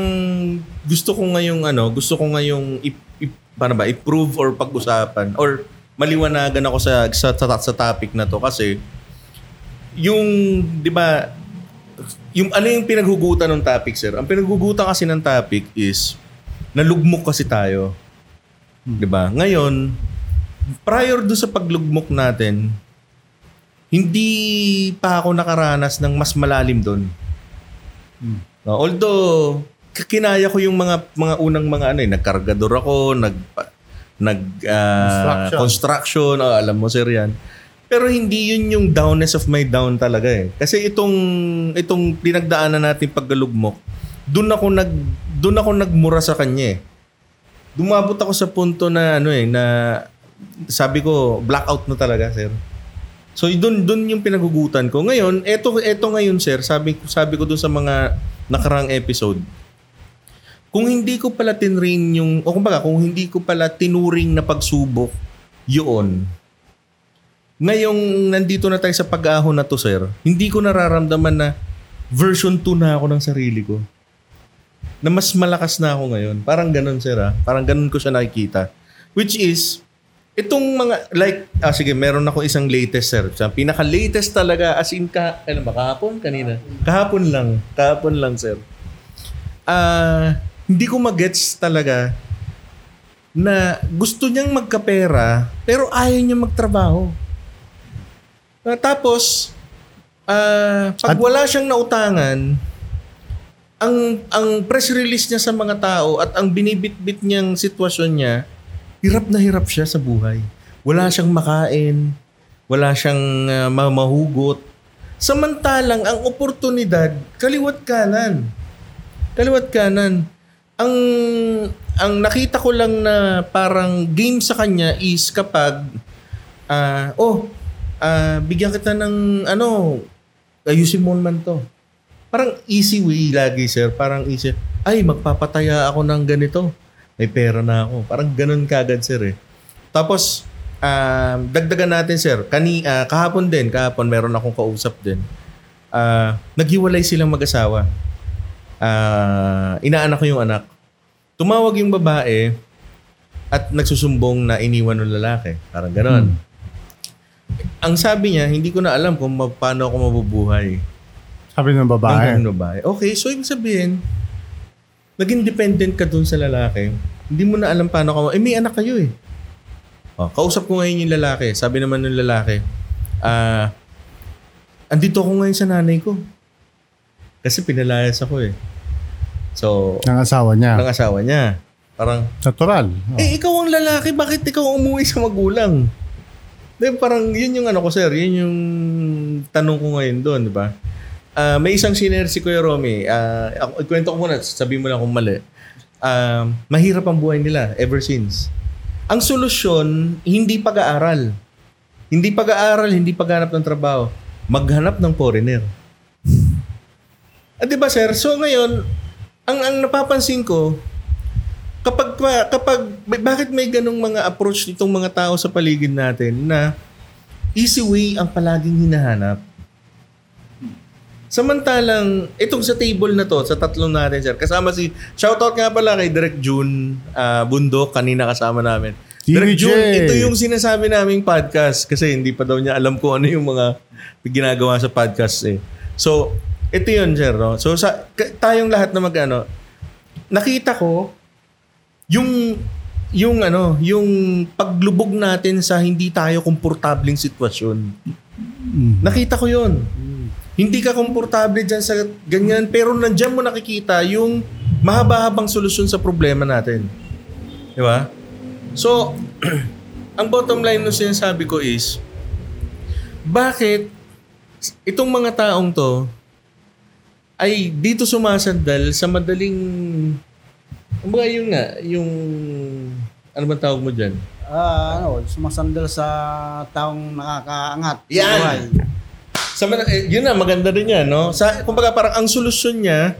gusto ko ngayong ano, gusto ko ngayong i, i, paano ba, i-prove or pag-usapan or maliwanagan ako sa sa, sa, sa topic na to kasi yung 'di ba yung ano yung pinaghugutan ng topic sir? Ang pinaghugutan kasi ng topic is nalugmok kasi tayo. 'Di ba? Ngayon, prior do sa paglugmok natin, hindi pa ako nakaranas ng mas malalim doon. No, although kinaya ko yung mga mga unang mga ano eh, nagkargador ako, nag nag Construction. construction, oh, alam mo sir yan. Pero hindi yun yung downness of my down talaga eh. Kasi itong itong pinagdaanan natin paggalugmok, doon ako nag doon ako nagmura sa kanya eh. Dumabot ako sa punto na ano eh na sabi ko blackout na talaga sir. So doon doon yung pinagugutan ko. Ngayon, eto eto ngayon sir, sabi sabi ko doon sa mga nakarang episode. Kung hindi ko pala tinrain yung o kumbaga kung hindi ko pala tinuring na pagsubok yun. Ngayong nandito na tayo sa pag-ahon na to sir, hindi ko nararamdaman na version 2 na ako ng sarili ko. Na mas malakas na ako ngayon. Parang ganun sir ah. Parang ganun ko siya nakikita. Which is, Itong mga, like, ah sige, meron ako isang latest, sir. Sa pinaka-latest talaga, as in, ka, ano ba, kahapon? Kanina? Kahapon lang. Kahapon lang, sir. Ah, hindi ko magets talaga na gusto niyang magkapera, pero ayaw niya magtrabaho. Ah, tapos, ah, pag At- wala siyang nautangan, ang ang press release niya sa mga tao at ang binibitbit niyang sitwasyon niya, hirap na hirap siya sa buhay. Wala siyang makain, wala siyang ah, ma- mahugot. Samantalang ang oportunidad, kaliwat kanan. Kaliwat kanan. Ang ang nakita ko lang na parang game sa kanya is kapag ah oh, ah bigyan kita ng ano, ayusin mo naman to. Parang easy way lagi, sir. Parang easy. Ay, magpapataya ako ng ganito. May pera na ako. Parang ganun kagad, sir eh. Tapos, um, dagdagan natin, sir. Kani, ah, kahapon din, kahapon meron akong kausap din. Ah, naghiwalay silang mag-asawa. Ah, inaanak ko yung anak. Tumawag yung babae at nagsusumbong na iniwan ng lalaki. Parang ganon. Ang sabi niya, hindi ko na alam kung ma- paano ako mabubuhay. Sabi ng babae. Ng babae. Okay, so ibig sabihin, naging dependent ka dun sa lalaki. Hindi mo na alam paano ka, eh may anak kayo eh. Oh, kausap ko ngayon yung lalaki. Sabi naman ng lalaki, ah, andito ako ngayon sa nanay ko. Kasi pinalayas ako eh. So, Ng asawa niya. ng asawa niya. Parang, Natural. Oh. eh, ikaw ang lalaki, bakit ikaw umuwi sa magulang? Di, parang yun yung ano ko, sir. Yun yung tanong ko ngayon doon, di ba? Ah, may isang senior si Kuya Romy. Ah, ako, ko muna, sabihin mo lang kung mali. Ah, mahirap ang buhay nila ever since. Ang solusyon, hindi pag-aaral. Hindi pag-aaral, hindi paghanap ng trabaho. Maghanap ng foreigner. At di ba sir, so ngayon, ang ang napapansin ko, kapag kapag bakit may ganong mga approach nitong mga tao sa paligid natin na easy way ang palaging hinahanap. Samantalang itong sa table na to, sa tatlong natin sir, kasama si shoutout nga pala kay Direk June ah, Bundok kanina kasama namin. Direk DJ. June, ito yung sinasabi naming podcast kasi hindi pa daw niya alam kung ano yung mga ginagawa sa podcast eh. So, ito yun sir, no? So sa tayong lahat na magano, nakita ko yung yung ano, yung paglubog natin sa hindi tayo komportableng sitwasyon. Nakita ko 'yon. Hindi ka komportable diyan sa ganyan pero nandiyan mo nakikita yung mahaba-habang solusyon sa problema natin. Di ba? So, ang bottom line ng sinasabi ko is, bakit itong mga taong to ay dito sumasandal sa madaling Kumbaga yun nga, yung ano ba tawag mo dyan? Ah, ano, sumasandal sa taong nakakaangat. Yan! buhay. Sa, eh, yun na, maganda rin yan, no? Sa, kumbaga parang ang solusyon niya,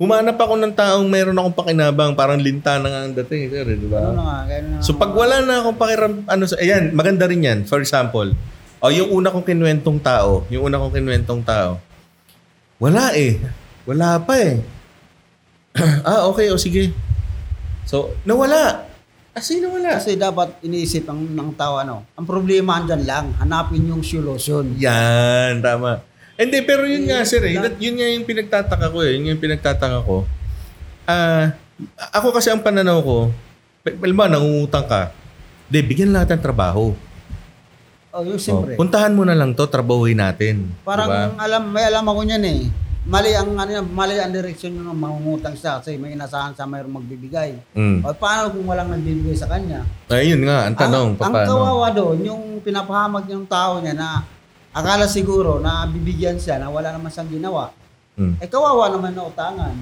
humanap ako ng taong mayroon akong pakinabang, parang lintana nga ang dating, sir, eh, di ba? Ano nga, na, So pag wala na akong pakiram, ano, sa, ayan, maganda rin yan. For example, o yung una kong kinwentong tao, yung una kong kinwentong tao, wala eh. Wala pa eh. ah, okay, o sige. So, nawala. As in, nawala. Kasi dapat iniisip ang ng tao ano, ang problema andyan lang, hanapin yung solution. Yan, tama. Hindi, pero yun nga, sir, eh. That- Yun nga yung pinagtataka ko, eh. Yun yung pinagtataka ko. Ah, ako kasi ang pananaw ko, alam ba, nangungutang ka, di, bigyan lahat ng trabaho. Oh, yung Oh, siyempre. puntahan mo na lang to, trabahuin natin. Parang Diba? alam, may alam ako niyan eh. Mali ang ano, mali ang direksyon ng mangungutang siya kasi may inasahan sa mayroong magbibigay. Mm. O paano kung walang nagbibigay sa kanya? Ayun nga, ang tanong, ang, ang paano? kawawa doon, yung pinapahamag ng tao niya na akala siguro na bibigyan siya na wala naman siyang ginawa. Mm. Eh kawawa naman na utangan.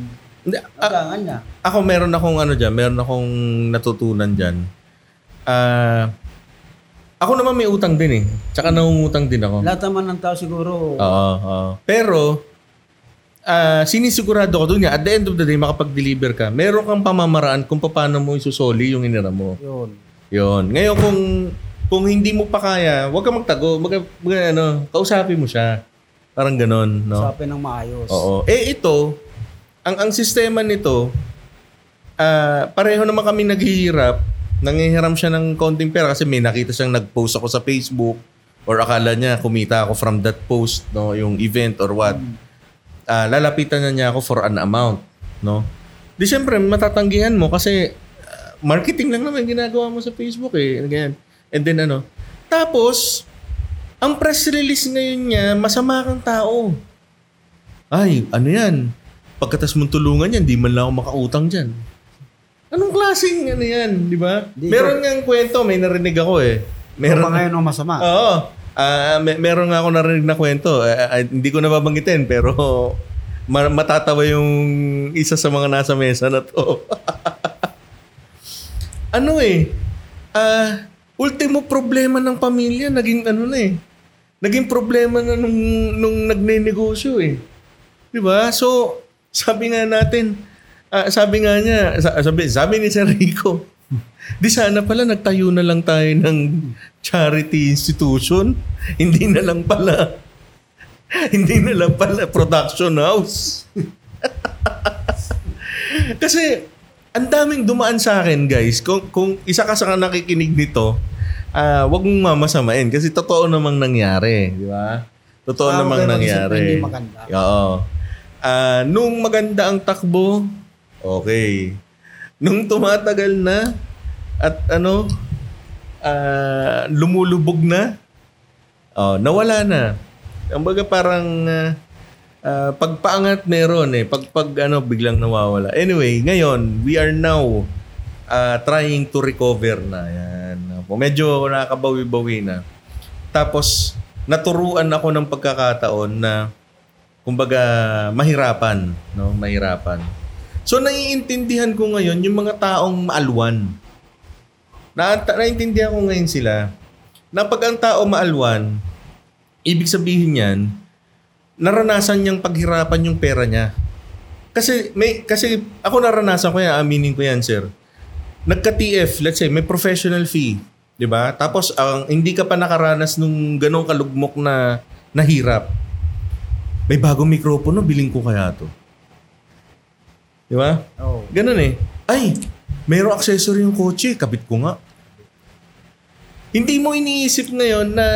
Hindi, Utangan niya. ako meron akong ano dyan, meron akong natutunan dyan. Ah, ako naman may utang din eh. Tsaka nangungutang din ako. Lahat naman ng tao siguro, Oo, oo. Pero, ah sinisigurado ko doon at the end of the day, makapag-deliver ka, meron kang pamamaraan kung paano mo isusoli yung inira mo. yun. Yon. Ngayon, kung kung hindi mo pa kaya, huwag ka magtago. Mag, mag- ano, kausapin mo siya. Parang ganon, no? Usapin ng maayos. Oo. Eh ito, ang ang sistema nito, ah pareho naman kami naghihirap. Nangihiram siya ng konting pera kasi may nakita siyang nag-post ako sa Facebook or akala niya kumita ako from that post, no, yung event or what. Ah, lalapitan na niya ako for an amount, no? Di syempre, matatanggihan mo kasi ah, marketing lang naman ginagawa mo sa Facebook eh. Ganyan. And then ano, tapos, ang press release ngayon niya, masama kang tao. Ay, ano yan? Pagkatas mong tulungan yan, di man lang ako makautang dyan. Anong klaseng ano yan, di ba? Meron nga kwento, may narinig ako eh. Meron Meron pa ngayon ang masama. Oo. Ah, may, meron nga ako narinig na kwento. Ah, ah, hindi ko nababanggitin pero ma- matatawa yung isa sa mga nasa mesa na to. ano eh? Ah, ultimo problema ng pamilya naging ano na eh. Naging problema na nung nung nagnenegosyo eh. 'Di ba? So, sabi nga natin, ah, sabi nga niya, sa- sabi, sabi ni Sir Rico, di sana pala nagtayo na lang tayo ng charity institution. Hindi na lang pala Hindi na lang pala production house. Kasi ang daming dumaan sa akin, guys. Kung, kung isa ka sa nakikinig nito, ah wag mong mamasamain kasi totoo namang nangyari, di ba? Totoo Ah, namang nangyari. hindi maganda. Oo. Ah, nung maganda ang takbo, okay. Nung tumatagal na at ano, ah, lumulubog na, oh, nawala na. Kumbaga parang ah, ah, pagpaangat meron eh. Pag, pag ano, biglang nawawala. Anyway, ngayon, we are now ah, trying to recover na. Yan. Medyo nakakabawi-bawi na. Tapos, naturuan ako ng pagkakataon na kumbaga mahirapan, no? Mahirapan. So naiintindihan ko ngayon yung mga taong maalwan. Na, naiintindihan ko ngayon sila na pag ang tao maalwan, ibig sabihin niyan, naranasan niyang paghirapan yung pera niya. Kasi may kasi ako naranasan ko yan, aminin ko yan, sir. Nagka-TF, let's say, may professional fee, 'di ba? Tapos ang hindi ka pa nakaranas nung ganong kalugmok na nahirap. May bagong mikropono, biling ko kaya 'to. 'Di ba? Oo. Ganun eh. Ay, mayroong accessory yung kotse, kabit ko nga. Hindi mo iniisip ngayon na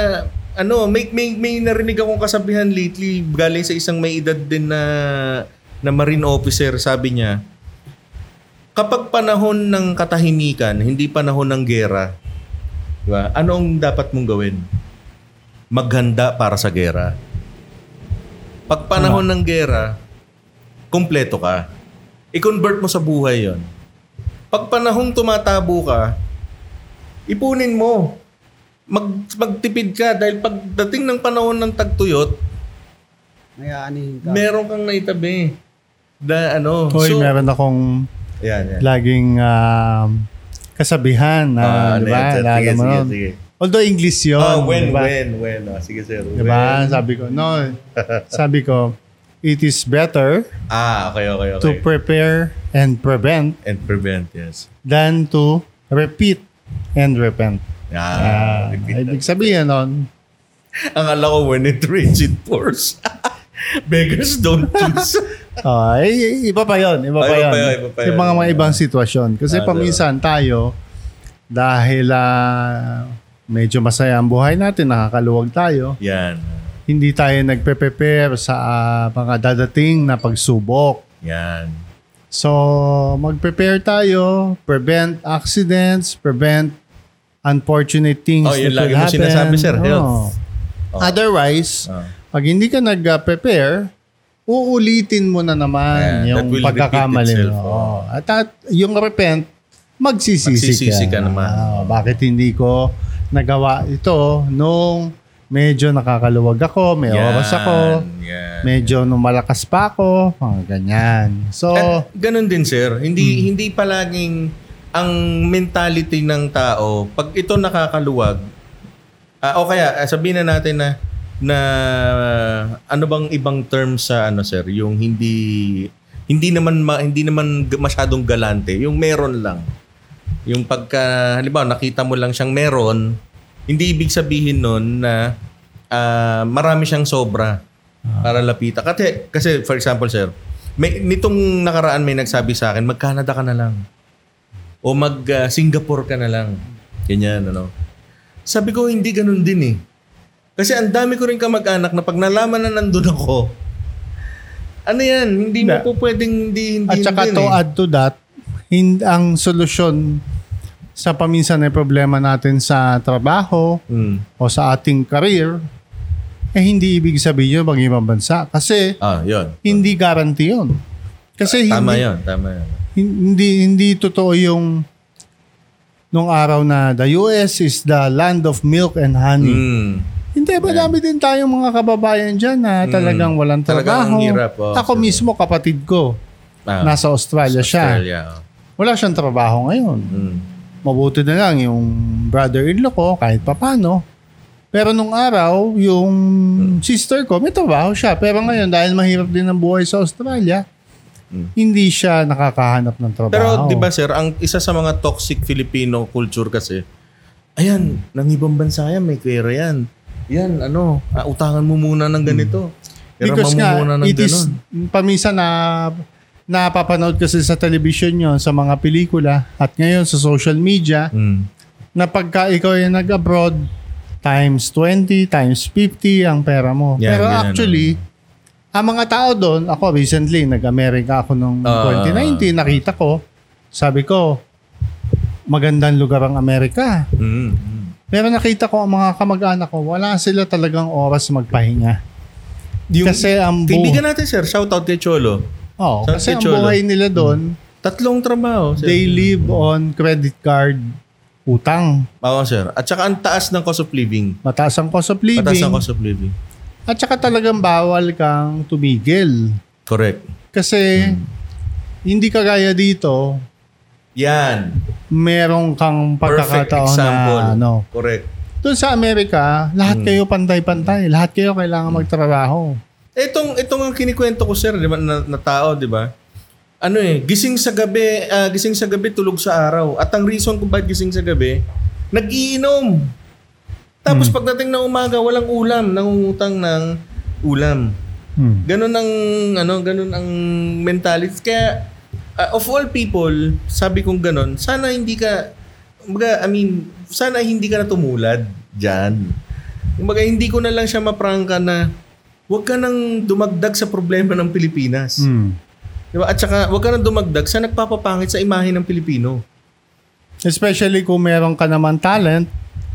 ano, may may may narinig akong kasabihan lately galing sa isang may edad din na na marine officer, sabi niya, kapag panahon ng katahimikan, hindi panahon ng gera, di ba? Ano ang dapat mong gawin? Maghanda para sa gera. Pag panahon ng gera, kumpleto ka. I-convert mo sa buhay yon. Pag panahong tumatabo ka, ipunin mo. Mag, magtipid ka dahil pagdating ng panahon ng tagtuyot, May aanihin ka. meron kang naitabi. Na ano. Hoy, so, meron akong Yan, yan. laging um, kasabihan na, di ano ba? Lalo Sige, mo sige, sige. Although English yun. Oh, when, di ba? when, when. Oh, sige, sir. Di ba? When. Sabi ko, no. sabi ko, it is better Ah, okay, okay, okay. to prepare and prevent And prevent, yes. than to repeat and repent. Ah, repeat ibig sabihin nun, Ang ala ko, when it rains, it pours. Beggars don't choose. oh, ay, iba pa yon iba pa iba yon pa yun, iba pa Yung yun. mga mga ibang sitwasyon. Kasi Ah, paminsan tayo, dahil ah, medyo masaya ang buhay natin, nakakaluwag tayo, yan. Hindi tayo nagpe-prepare sa ah, mga dadating na pagsubok. Yan. So, mag-prepare tayo, prevent accidents, prevent unfortunate things Oh, yun that lagi happen. sinasabi, sir, health. Oo. Oh. Otherwise, Ah. pag hindi ka nag-prepare, uulitin mo na naman Yeah, yung pagkakamali mo. Oo. At, at yung repent, magsisisi, Magsisisi ka ka. naman. Ah, bakit hindi ko nagawa ito nung medyo nakakaluwag ako, may oras ako, Yan. medyo nung malakas pa ako, mga ganyan. So, At ganun din sir, hindi Hmm. hindi palaging ang mentality ng tao pag ito nakakaluwag ah, o kaya ah, sabihin na natin na na ano bang ibang term sa ano sir, yung hindi hindi naman ma, hindi naman masyadong galante, yung meron lang. Yung pagka halimbawa nakita mo lang siyang meron, hindi ibig sabihin nun na ah, marami siyang sobra para lapita. Kasi kasi for example sir, may nitong nakaraan may nagsabi sa akin, mag-Canada ka na lang. O mag-Singapore ka na lang. Ganyan, ano. Sabi ko, hindi ganun din eh. Kasi ang dami ko rin kamag-anak na pag nalaman na nandun ako, ano yan, hindi mo Hindi. po pwedeng hindi, hindi at saka to eh. add to that, hin- ang solusyon sa paminsan na problema natin sa trabaho Mm. o sa ating career, eh hindi ibig sabihin yun mag ibang bansa. Kasi Ah, yun. hindi guarantee yun. Kasi Tama hindi, yun, tama yun. hindi, hindi totoo yung nung araw na the US is the land of milk and honey. Mm. Hindi, madami din tayong mga kababayan dyan na talagang walang Hmm. Talagang trabaho. ang hirap, oh. Ako mismo, kapatid ko, Ah, nasa Australia siya. Australia. oh. Wala siyang trabaho ngayon. Mm. Mabuti na lang yung brother-in-law ko kahit papano. Pero nung araw, yung Hmm. sister ko, may trabaho siya. Pero ngayon, dahil mahirap din ang buhay sa Australia, Hmm. hindi siya nakakahanap ng trabaho. Pero 'di ba sir, ang isa sa mga toxic Filipino culture kasi, ayan, nang ibang bansa yan, may pera yan. yan, ano, ah, utangan mo muna ng ganito. Hiraman Because nga, muna ng it is, ganon. paminsan na napapanood kasi sa television yon sa mga pelikula at ngayon sa social media Mm. na pagka ikaw ay nag-abroad times 20, times 50 ang pera mo. Yan, Pero ganun, actually, ang mga tao doon, ako recently, nag-America ako noong Ah. 2019, nakita ko, sabi ko, magandang lugar ang Amerika. Mm. Mm. Pero nakita ko ang mga kamag-anak ko, wala sila talagang oras magpahinga. Yung, kasi ang bu- Kaibigan natin, sir. Shout out kay Cholo. Oh, Sa kasi ang Cholo. buhay nila doon, Tatlong trabaho, sir. they live on credit card utang. Oo, sir. At saka ang taas ng cost of living. Mataas ang cost of living. Mataas ang cost of living. At saka talagang bawal kang tumigil. Correct. Kasi Hmm. hindi kagaya dito, Yan. merong kang Perfect pagkakataon example. na ano. Correct. Doon sa Amerika, lahat Hmm. kayo pantay-pantay. Lahat kayo kailangan magtrabaho. Itong, itong ang kinikwento ko, sir, di ba, na, na tao, di ba? Ano eh, gising sa gabi, ah, gising sa gabi, tulog sa araw. At ang reason kung bakit gising sa gabi, nag-iinom. Tapos pagdating ng umaga, walang ulam, nangungutang ng ulam. Hmm. Ganun ang ano, ganun ang mentality. Kaya uh, of all people, sabi kong ganun, sana hindi ka kumbaga, I mean, sana hindi ka na tumulad diyan. Kumbaga, hindi ko na lang siya maprangka na huwag ka nang dumagdag sa problema ng Pilipinas. Hmm. Diba? At saka, huwag ka nang dumagdag sa nagpapapangit sa imahe ng Pilipino. Especially kung meron ka naman talent,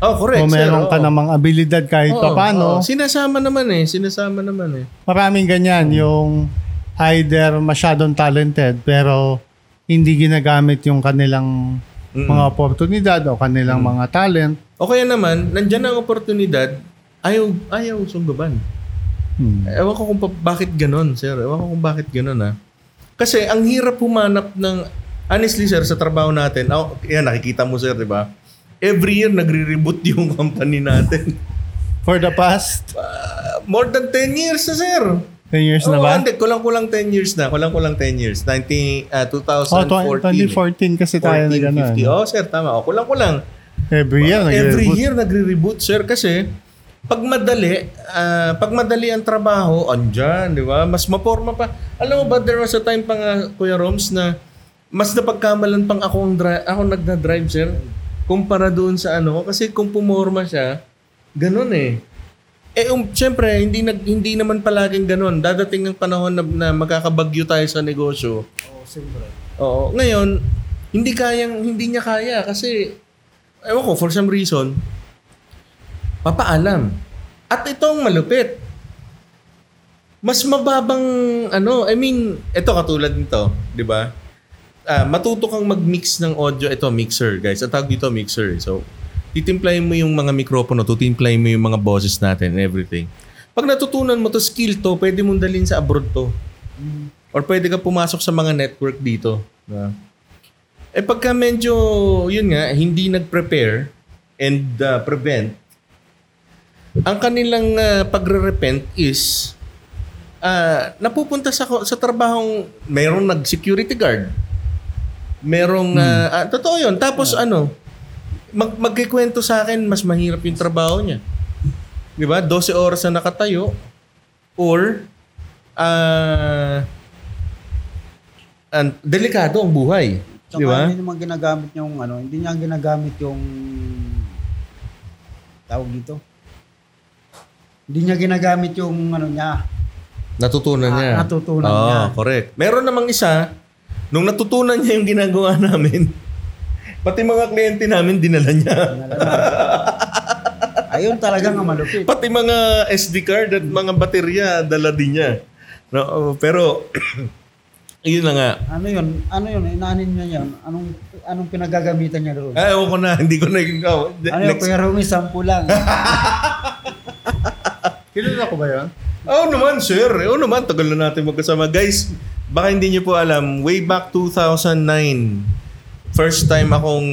Oh, correct. kung sir. meron ka namang abilidad kahit Oo, papano, oo. Sinasama naman eh. Sinasama naman eh. maraming ganyan. Yung either masyadong talented pero hindi ginagamit yung kanilang Mm-mm. mga oportunidad o kanilang mga talent. O kaya naman, nandyan ang oportunidad, ayaw, ayaw sunggaban. Hmm. Ewan ko kung pa- bakit ganon, sir. Ewan ko kung bakit ganon, ha. Kasi ang hirap humanap ng... Honestly, sir, sa trabaho natin, oh, yan, nakikita mo, sir, di ba? Every year, nagre-reboot yung company natin. For the past Ah, more than 10 years na, sir. 10 years na Oo, ba? hindi. Kulang-kulang 10 years na. Kulang-kulang 10 years. 19, ah, Oh, 2014. 2014 kasi tayo na 14, gano'n. 50. Oh, sir, tama. Oh, kulang-kulang. Every year, Every nagre-reboot. year nagre-reboot sir kasi pag madali, ah, pag madali ang trabaho, andyan, di ba? Mas maporma pa. Alam mo ba, there was a time pa nga, Kuya Roms, na mas napagkamalan pang ako, ang dri- ako nagna-drive, sir, kumpara doon sa ano. Kasi kung pumorma siya, ganun eh. Eh, um, syempre, hindi, nag, hindi naman palaging ganun. Dadating ang panahon na, na magkakabagyo tayo sa negosyo. Oo, siyempre. Oo. Ngayon, hindi kayang, hindi niya kaya kasi, ewan ko, for some reason, papaalam. At itong malupit. Mas mababang, ano, I mean, ito katulad nito, di ba? Ah, matuto kang mag-mix ng audio. Ito, mixer, guys. Ang tawag dito, mixer. So, titimplahin mo yung mga mikropono, tutimplahin mo yung mga boses natin and everything. Pag natutunan mo to skill to, pwede mong dalhin sa abroad to. Or pwede ka pumasok sa mga network dito. Diba? Eh pagka medyo, yun nga, hindi nag-prepare and uh, prevent, ang kanilang uh, pagre-repent is uh, napupunta sa, sa trabahong mayroong nag-security guard. Merong, uh, ah, totoo yun. Tapos ano, mag magkikwento sa akin, mas mahirap yung trabaho niya. Di ba? 12 oras na nakatayo or ah an delikado ang buhay. Di ba? hindi naman ginagamit yung ano, hindi niya ginagamit yung tawag dito. Hindi niya ginagamit yung ano niya. Natutunan Ah, niya. natutunan Oo, niya. correct. Meron namang isa, nung natutunan niya yung ginagawa namin, pati mga kliyente namin dinala niya. Ayun talaga nga malupit. Pati mga SD card at mga baterya, dala din niya. No, pero, yun na nga. Ano yun? Ano yun? Inaanin niya yan? Anong anong pinagagamitan niya doon? Ay, ewan ko na, hindi ko na oh, Ano yun? Kuya Rumi, sampu lang. Kilala ko ba yun? Oo naman, sir. Oo naman, tagal na natin magkasama. Guys, baka hindi niyo po alam, way back 2009, first time akong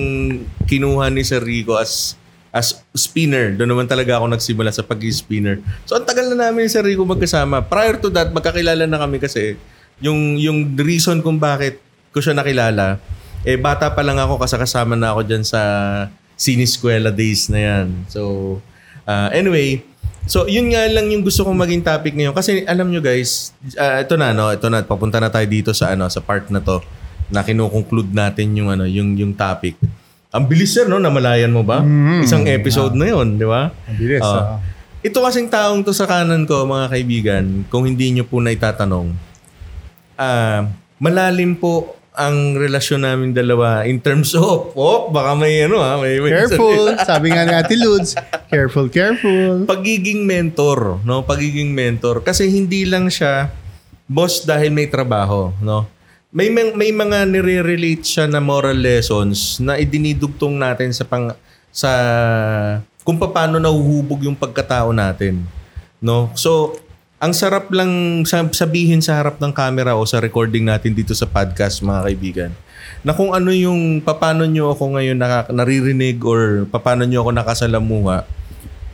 kinuha ni Sir Rico as as spinner. Doon naman talaga ako nagsimula sa pag-spinner. So, ang tagal na namin ni Sir Rico magkasama. Prior to that, magkakilala na kami kasi yung, yung reason kung bakit ko siya nakilala, eh bata pa lang ako kasi kasama na ako dyan sa siniskwela days na yan. So, uh, anyway, So, yun nga lang yung gusto kong maging topic ngayon. Kasi alam nyo guys, ah, ito na, no? Ito na, papunta na tayo dito sa, ano, sa part na to na kinukonclude natin yung, ano, yung, yung topic. Ang bilis sir, no? Namalayan mo ba? Isang episode na yun, di ba? Ang bilis, Ah. ah. Ito kasing taong to sa kanan ko, mga kaibigan, kung hindi nyo po na itatanong, ah, malalim po ang relasyon namin dalawa in terms of, oh, baka may ano ha, may, may Careful. Sabi nga ni Ate Ludes, careful, careful. pagiging mentor, no? Pagiging mentor kasi hindi lang siya boss dahil may trabaho, no? May may, may mga nire-relate siya na moral lessons na idinidugtong natin sa pang sa kung paano nahuhubog yung pagkatao natin, no? So, ang sarap lang sa- sabihin sa harap ng camera o sa recording natin dito sa podcast, mga kaibigan, na kung ano yung paano nyo ako ngayon naka, naririnig or paano nyo ako nakasalamuha,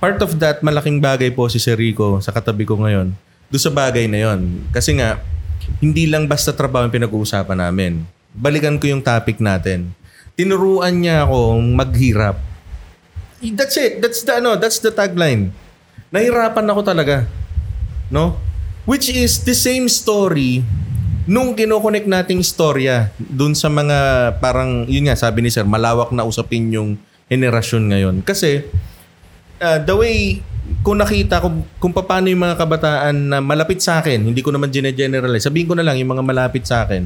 part of that, malaking bagay po si Sir Rico sa katabi ko ngayon. Doon sa bagay na yon. Kasi nga, hindi lang basta trabaho yung pinag-uusapan namin. Balikan ko yung topic natin. Tinuruan niya akong maghirap. That's it. That's the, ano, that's the tagline. Nahirapan ako talaga. No? Which is the same story nung kinoconnect nating istorya dun sa mga parang, yun nga, sabi ni Sir, malawak na usapin yung henerasyon ngayon. Kasi, uh, the way kung nakita ko kung paano yung mga kabataan na malapit sa akin, hindi ko naman gine-generalize, sabihin ko na lang yung mga malapit sa akin,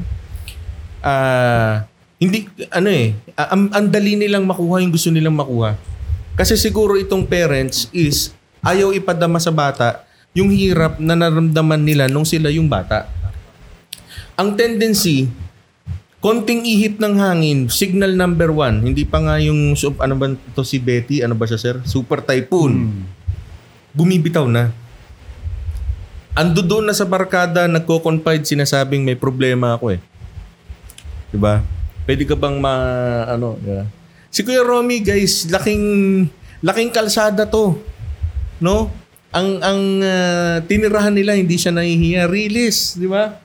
ah hindi, ano eh, ang, ang dali nilang makuha yung gusto nilang makuha. Kasi siguro itong parents is ayaw ipadama sa bata yung hirap na naramdaman nila nung sila yung bata. Ang tendency, konting ihip ng hangin, signal number one, hindi pa nga yung, ano ba to si Betty, ano ba siya sir? Super typhoon. Bumibitaw na. Ando doon na sa barkada, nagko-confide, sinasabing may problema ako eh. 'Di ba? Pwede ka bang ma ano, yeah. Si Kuya Romy, guys, laking laking kalsada to. No? Ang ang ah, tinirahan nila hindi siya nahihiya, release, 'di ba?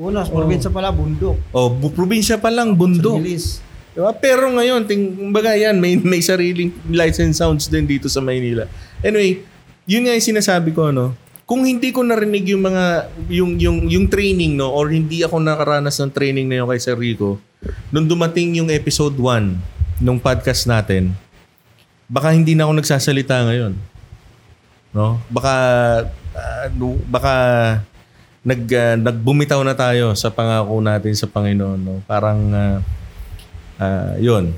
Una, sa probinsya pala, bundok. Oh, bu- probinsya pa lang, bundok. Release. Diba? Pero ngayon, ting, kumbaga yan, may, may sariling license sounds din dito sa Maynila. Anyway, yun nga yung sinasabi ko, no? Kung hindi ko narinig yung mga, yung, yung, yung training, no? Or hindi ako nakaranas ng training na yun kay Sir Rico, nung dumating yung episode 1 nung podcast natin, baka hindi na ako nagsasalita ngayon. No? Baka, no- baka nag, ah, nagbumitaw na tayo sa pangako natin sa Panginoon. No? Parang, ah, Ah, yun.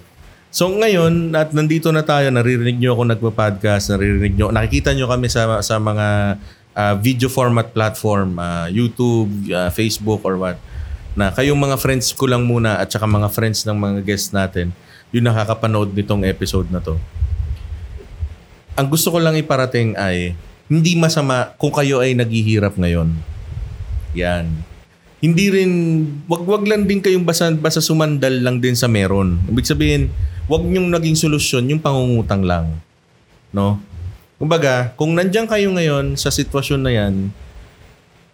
So ngayon, at nandito na tayo, naririnig nyo ako nagpa-podcast, naririnig nyo, nakikita nyo kami sa, sa mga ah, video format platform, ah, YouTube, ah, Facebook, or what, na kayong mga friends ko lang muna at saka mga friends ng mga guests natin, yung nakakapanood nitong episode na to. Ang gusto ko lang iparating ay, hindi masama kung kayo ay naghihirap ngayon. Yan hindi rin wag wag lang din kayong basta basta sumandal lang din sa meron. Ibig sabihin, wag niyong naging solusyon yung pangungutang lang. No? Kumbaga, kung nandiyan kayo ngayon sa sitwasyon na 'yan,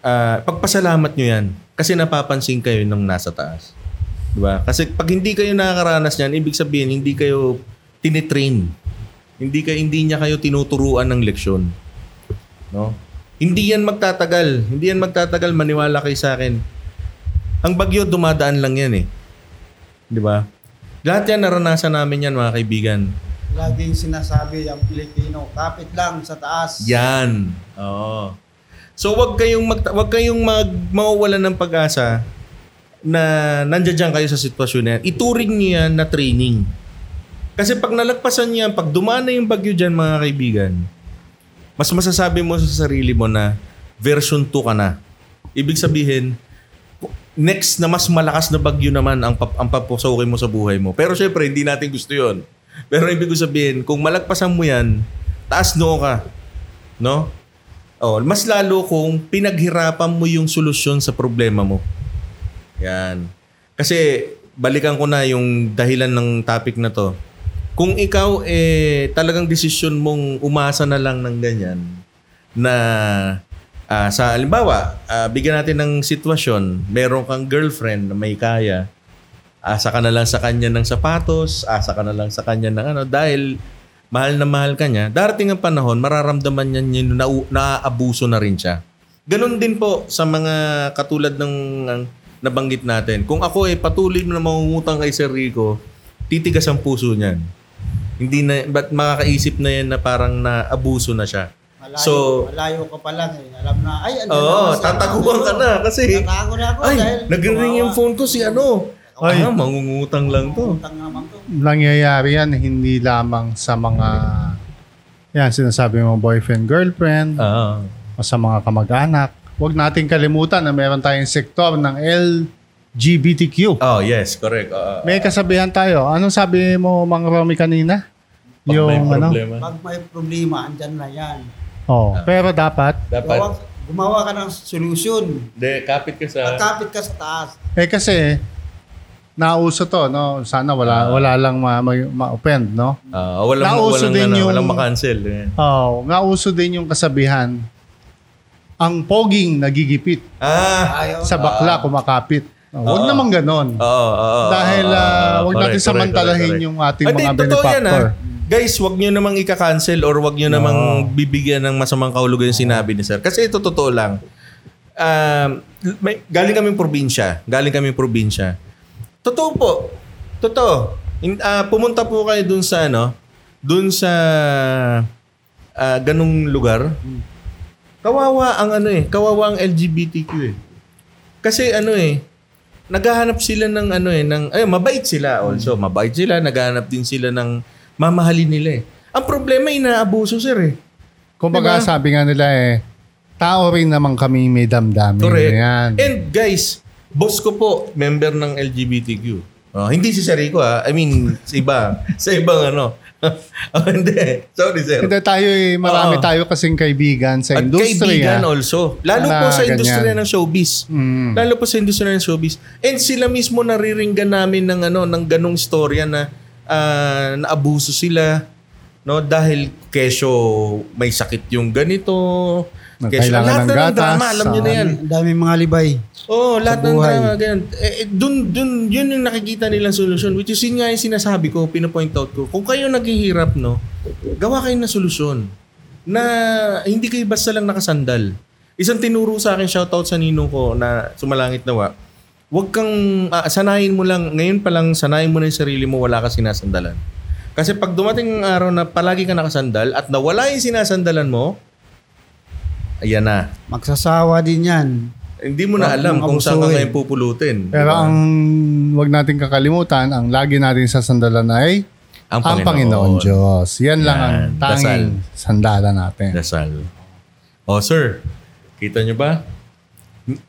ah pagpasalamat niyo 'yan kasi napapansin kayo ng nasa taas. 'Di ba? Kasi pag hindi kayo nakakaranas niyan, ibig sabihin hindi kayo tinitrain. Hindi kayo hindi niya kayo tinuturuan ng leksyon. No? Hindi yan magtatagal. Hindi yan magtatagal maniwala kayo sa akin. Ang bagyo dumadaan lang yan eh. 'Di ba? Lahat yan naranasan namin yan mga kaibigan. Laging sinasabi ang Pilipino, kapit lang sa taas. Yan. Oo. So wag kayong mag wag kayong mag mawawalan ng pag-asa na nandiyan kayo sa sitwasyon na yan. Ituring niyo yan na training. Kasi pag nalagpasan niya, pag dumana yung bagyo dyan mga kaibigan, mas masasabi mo sa sarili mo na version 2 ka na. Ibig sabihin, next na mas malakas na bagyo naman ang, pap- ang papusokin mo sa buhay mo. Pero syempre, hindi natin gusto yon. Pero ibig sabihin, kung malagpasan mo yan, taas noo ka. No? Oh, mas lalo kung pinaghirapan mo yung solusyon sa problema mo. Yan. Kasi balikan ko na yung dahilan ng topic na to. Kung ikaw eh talagang desisyon mong umasa na lang ng ganyan na ah, sa halimbawa, ah, bigyan natin ng sitwasyon, meron kang girlfriend na may kaya, asa ka na lang sa kanya ng sapatos, asa ka na lang sa kanya ng ano dahil mahal na mahal ka niya, darating ang panahon, mararamdaman niya niya na naaabuso na rin siya. Ganon din po sa mga katulad ng ang nabanggit natin. Kung ako ay patuloy na mangungutang kay Sir Rico, titigas ang puso niyan. Hindi na, ba't makakaisip na yan na parang naabuso na siya. Malayo, So, malayo ka pa lang eh. Alam na, ay, andyan Oo, si tataguan ano. ka na kasi Tatago na ako ay, dahil nag-ring yung phone ko si ano. Ay. Ah, mangungutang lang to. Utang naman to. Nangyayari yan hindi lamang sa mga yan sinasabi mo boyfriend, girlfriend Ah. o sa mga kamag-anak. Huwag nating kalimutan na meron tayong sektor ng LGBTQ. Oh, yes, correct. Ah, ah. May kasabihan tayo. Anong sabi mo, Mang Romy, kanina? Pag may Yung ano? problema. Pag may problema, andyan na yan. Oh, pero dapat, Dapat, Gawa, gumawa ka ng solusyon. de, kapit ka sa... Pagkapit ka sa taas. eh kasi, nauso to, no? Sana wala, Ah. wala lang ma- ma- ma-offend, no? Ah, walang, Nauso walang, din ano, yung- walang makancel. Eh. Oh, nauso din yung kasabihan, ang poging nagigipit, Ah, Ayaw. sa bakla kumakapit. Oh, huwag naman ganon. oo, oo, oo. Dahil ah, huwag correct, natin correct, samantalahin correct, yung ating correct. mga Hindi, totoo yan, benefactor. ah. Guys, wag nyo namang ika-cancel or wag nyo namang bibigyan ng masamang kahulugan yung sinabi ni sir. Kasi ito totoo lang. Um, may, galing kaming probinsya. Galing kaming probinsya. Totoo po. Totoo. In, ah, pumunta po kayo dun sa ano, dun sa ah, ganung lugar. Kawawa ang ano eh, kawawa ang LGBTQ eh. Kasi ano eh, naghahanap sila ng ano eh, ng, ay, mabait sila also. Mabait sila, naghahanap din sila ng mamahalin nila eh. Ang problema, inaabuso sir eh. Kumbaga Diba? sabi nga nila eh, tao rin naman kami may damdamin. Correct. Yan. And guys, boss ko po, member ng LGBTQ. Oh, hindi si Sarico ah. I mean, sa iba. sa ibang ano. oh, hindi. Sorry sir. Hindi tayo eh, marami Oo. tayo kasing kaibigan sa At industriya. kaibigan also. Lalo Na po sa ganyan. industriya ng showbiz. Mm. Lalo po sa industriya ng showbiz. And sila mismo nariringgan namin ng ano ng ganong storya na ah, naabuso sila no dahil kesyo may sakit yung ganito. Na kailangan lahat ng na ng gatas, drama, alam niyo na yan. Ang daming mga libay. Oo, oh, lahat ng drama, ganyan. Eh, eh, dun, dun, yun yung nakikita nilang solusyon. Which is yun nga yung sinasabi ko, pinapoint out ko. Kung kayo naghihirap, no, gawa kayo ng solusyon. Na hindi kayo basta lang nakasandal. Isang tinuro sa akin, shoutout sa ninong ko na sumalangit nawa. Huwag kang, ah, sanayin mo lang, ngayon pa lang, sanayin mo na yung sarili mo, wala ka sinasandalan. Kasi pag dumating ang araw na palagi ka nakasandal at nawala yung sinasandalan mo, ayan na. Magsasawa din yan. Hindi mo na Wag alam kung saan ka ngayon pupulutin. Pero Diba? ang wag natin kakalimutan, ang lagi natin sa sandalan ay Ang ang Panginoon, Diyos. Yan lang ang Yan, tanging sandalan natin. Dasal. O sir, kita nyo ba?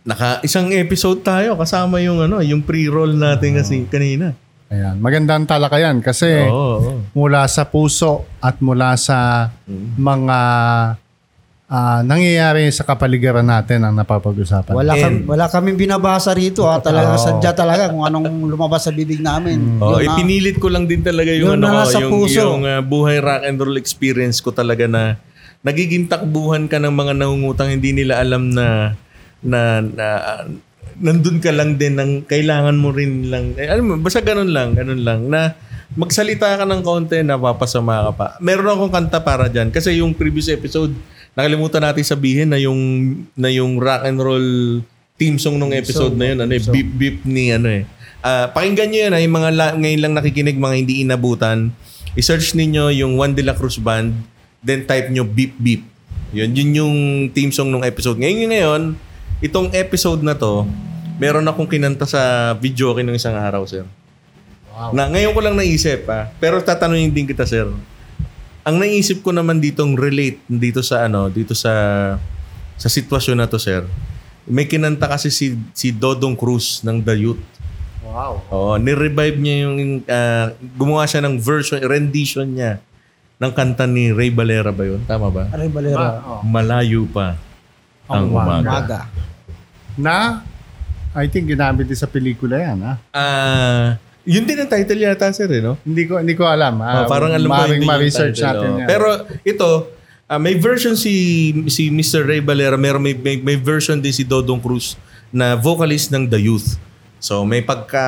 Naka isang episode tayo kasama yung ano, yung pre-roll natin kasi kanina. Ayan. Magandang talakayan kasi Oo. oo. Mula sa puso at mula sa mga ah, nangyayari sa kapaligiran natin ang napapag-usapan. Wala, And- kami, wala kaming binabasa rito. Ha. Talaga, Oo. sadya talaga kung anong lumabas sa bibig namin. Oh, Yun na. ipinilit ko lang din talaga yung Yun ano ko, yung puso. yung ah, buhay rock and roll experience ko talaga na nagiging takbuhan ka ng mga nangungutang hindi nila alam na na, na ah, nandun ka lang din ng kailangan mo rin lang eh, alam mo basta ganun lang ganun lang na magsalita ka ng konti napapasama ka pa meron akong kanta para diyan kasi yung previous episode nakalimutan natin sabihin na yung na yung rock and roll theme song nung episode na yun ano eh, beep beep ni ano eh Ah, pakinggan nyo yan, ay mga la- ngayon lang nakikinig, mga hindi inabutan. I-search ninyo yung Juan de la Cruz Band, then type nyo beep beep. Yun, yun yung theme song nung episode. Ngayon ngayon, itong episode na to, meron akong kinanta sa video nung isang araw, sir. Na, ngayon ko lang naisip, ah. Pero tatanungin din kita, sir. Ang naisip ko naman ditong relate dito sa ano, dito sa sa sitwasyon na to, sir. May kinanta kasi si si Dodong Cruz ng The Youth. Wow. Oo, ni-revive niya yung ah, gumawa siya ng version, rendition niya ng kanta ni Ray Valera ba yun? Tama ba? Aray, Valera. Malayo pa ang Ang umaga. umaga. Maga. Na, I think ginamit din sa pelikula yan, ha? Ah, yun din ang title yata sir, eh, no? Hindi ko hindi ko alam. Oh, Ah, parang alam ko yung ma-research natin oh. yan. Pero ito, ah, may version si si Mr. Ray Valera, may, may, may version din si Dodong Cruz na vocalist ng The Youth. So may pagka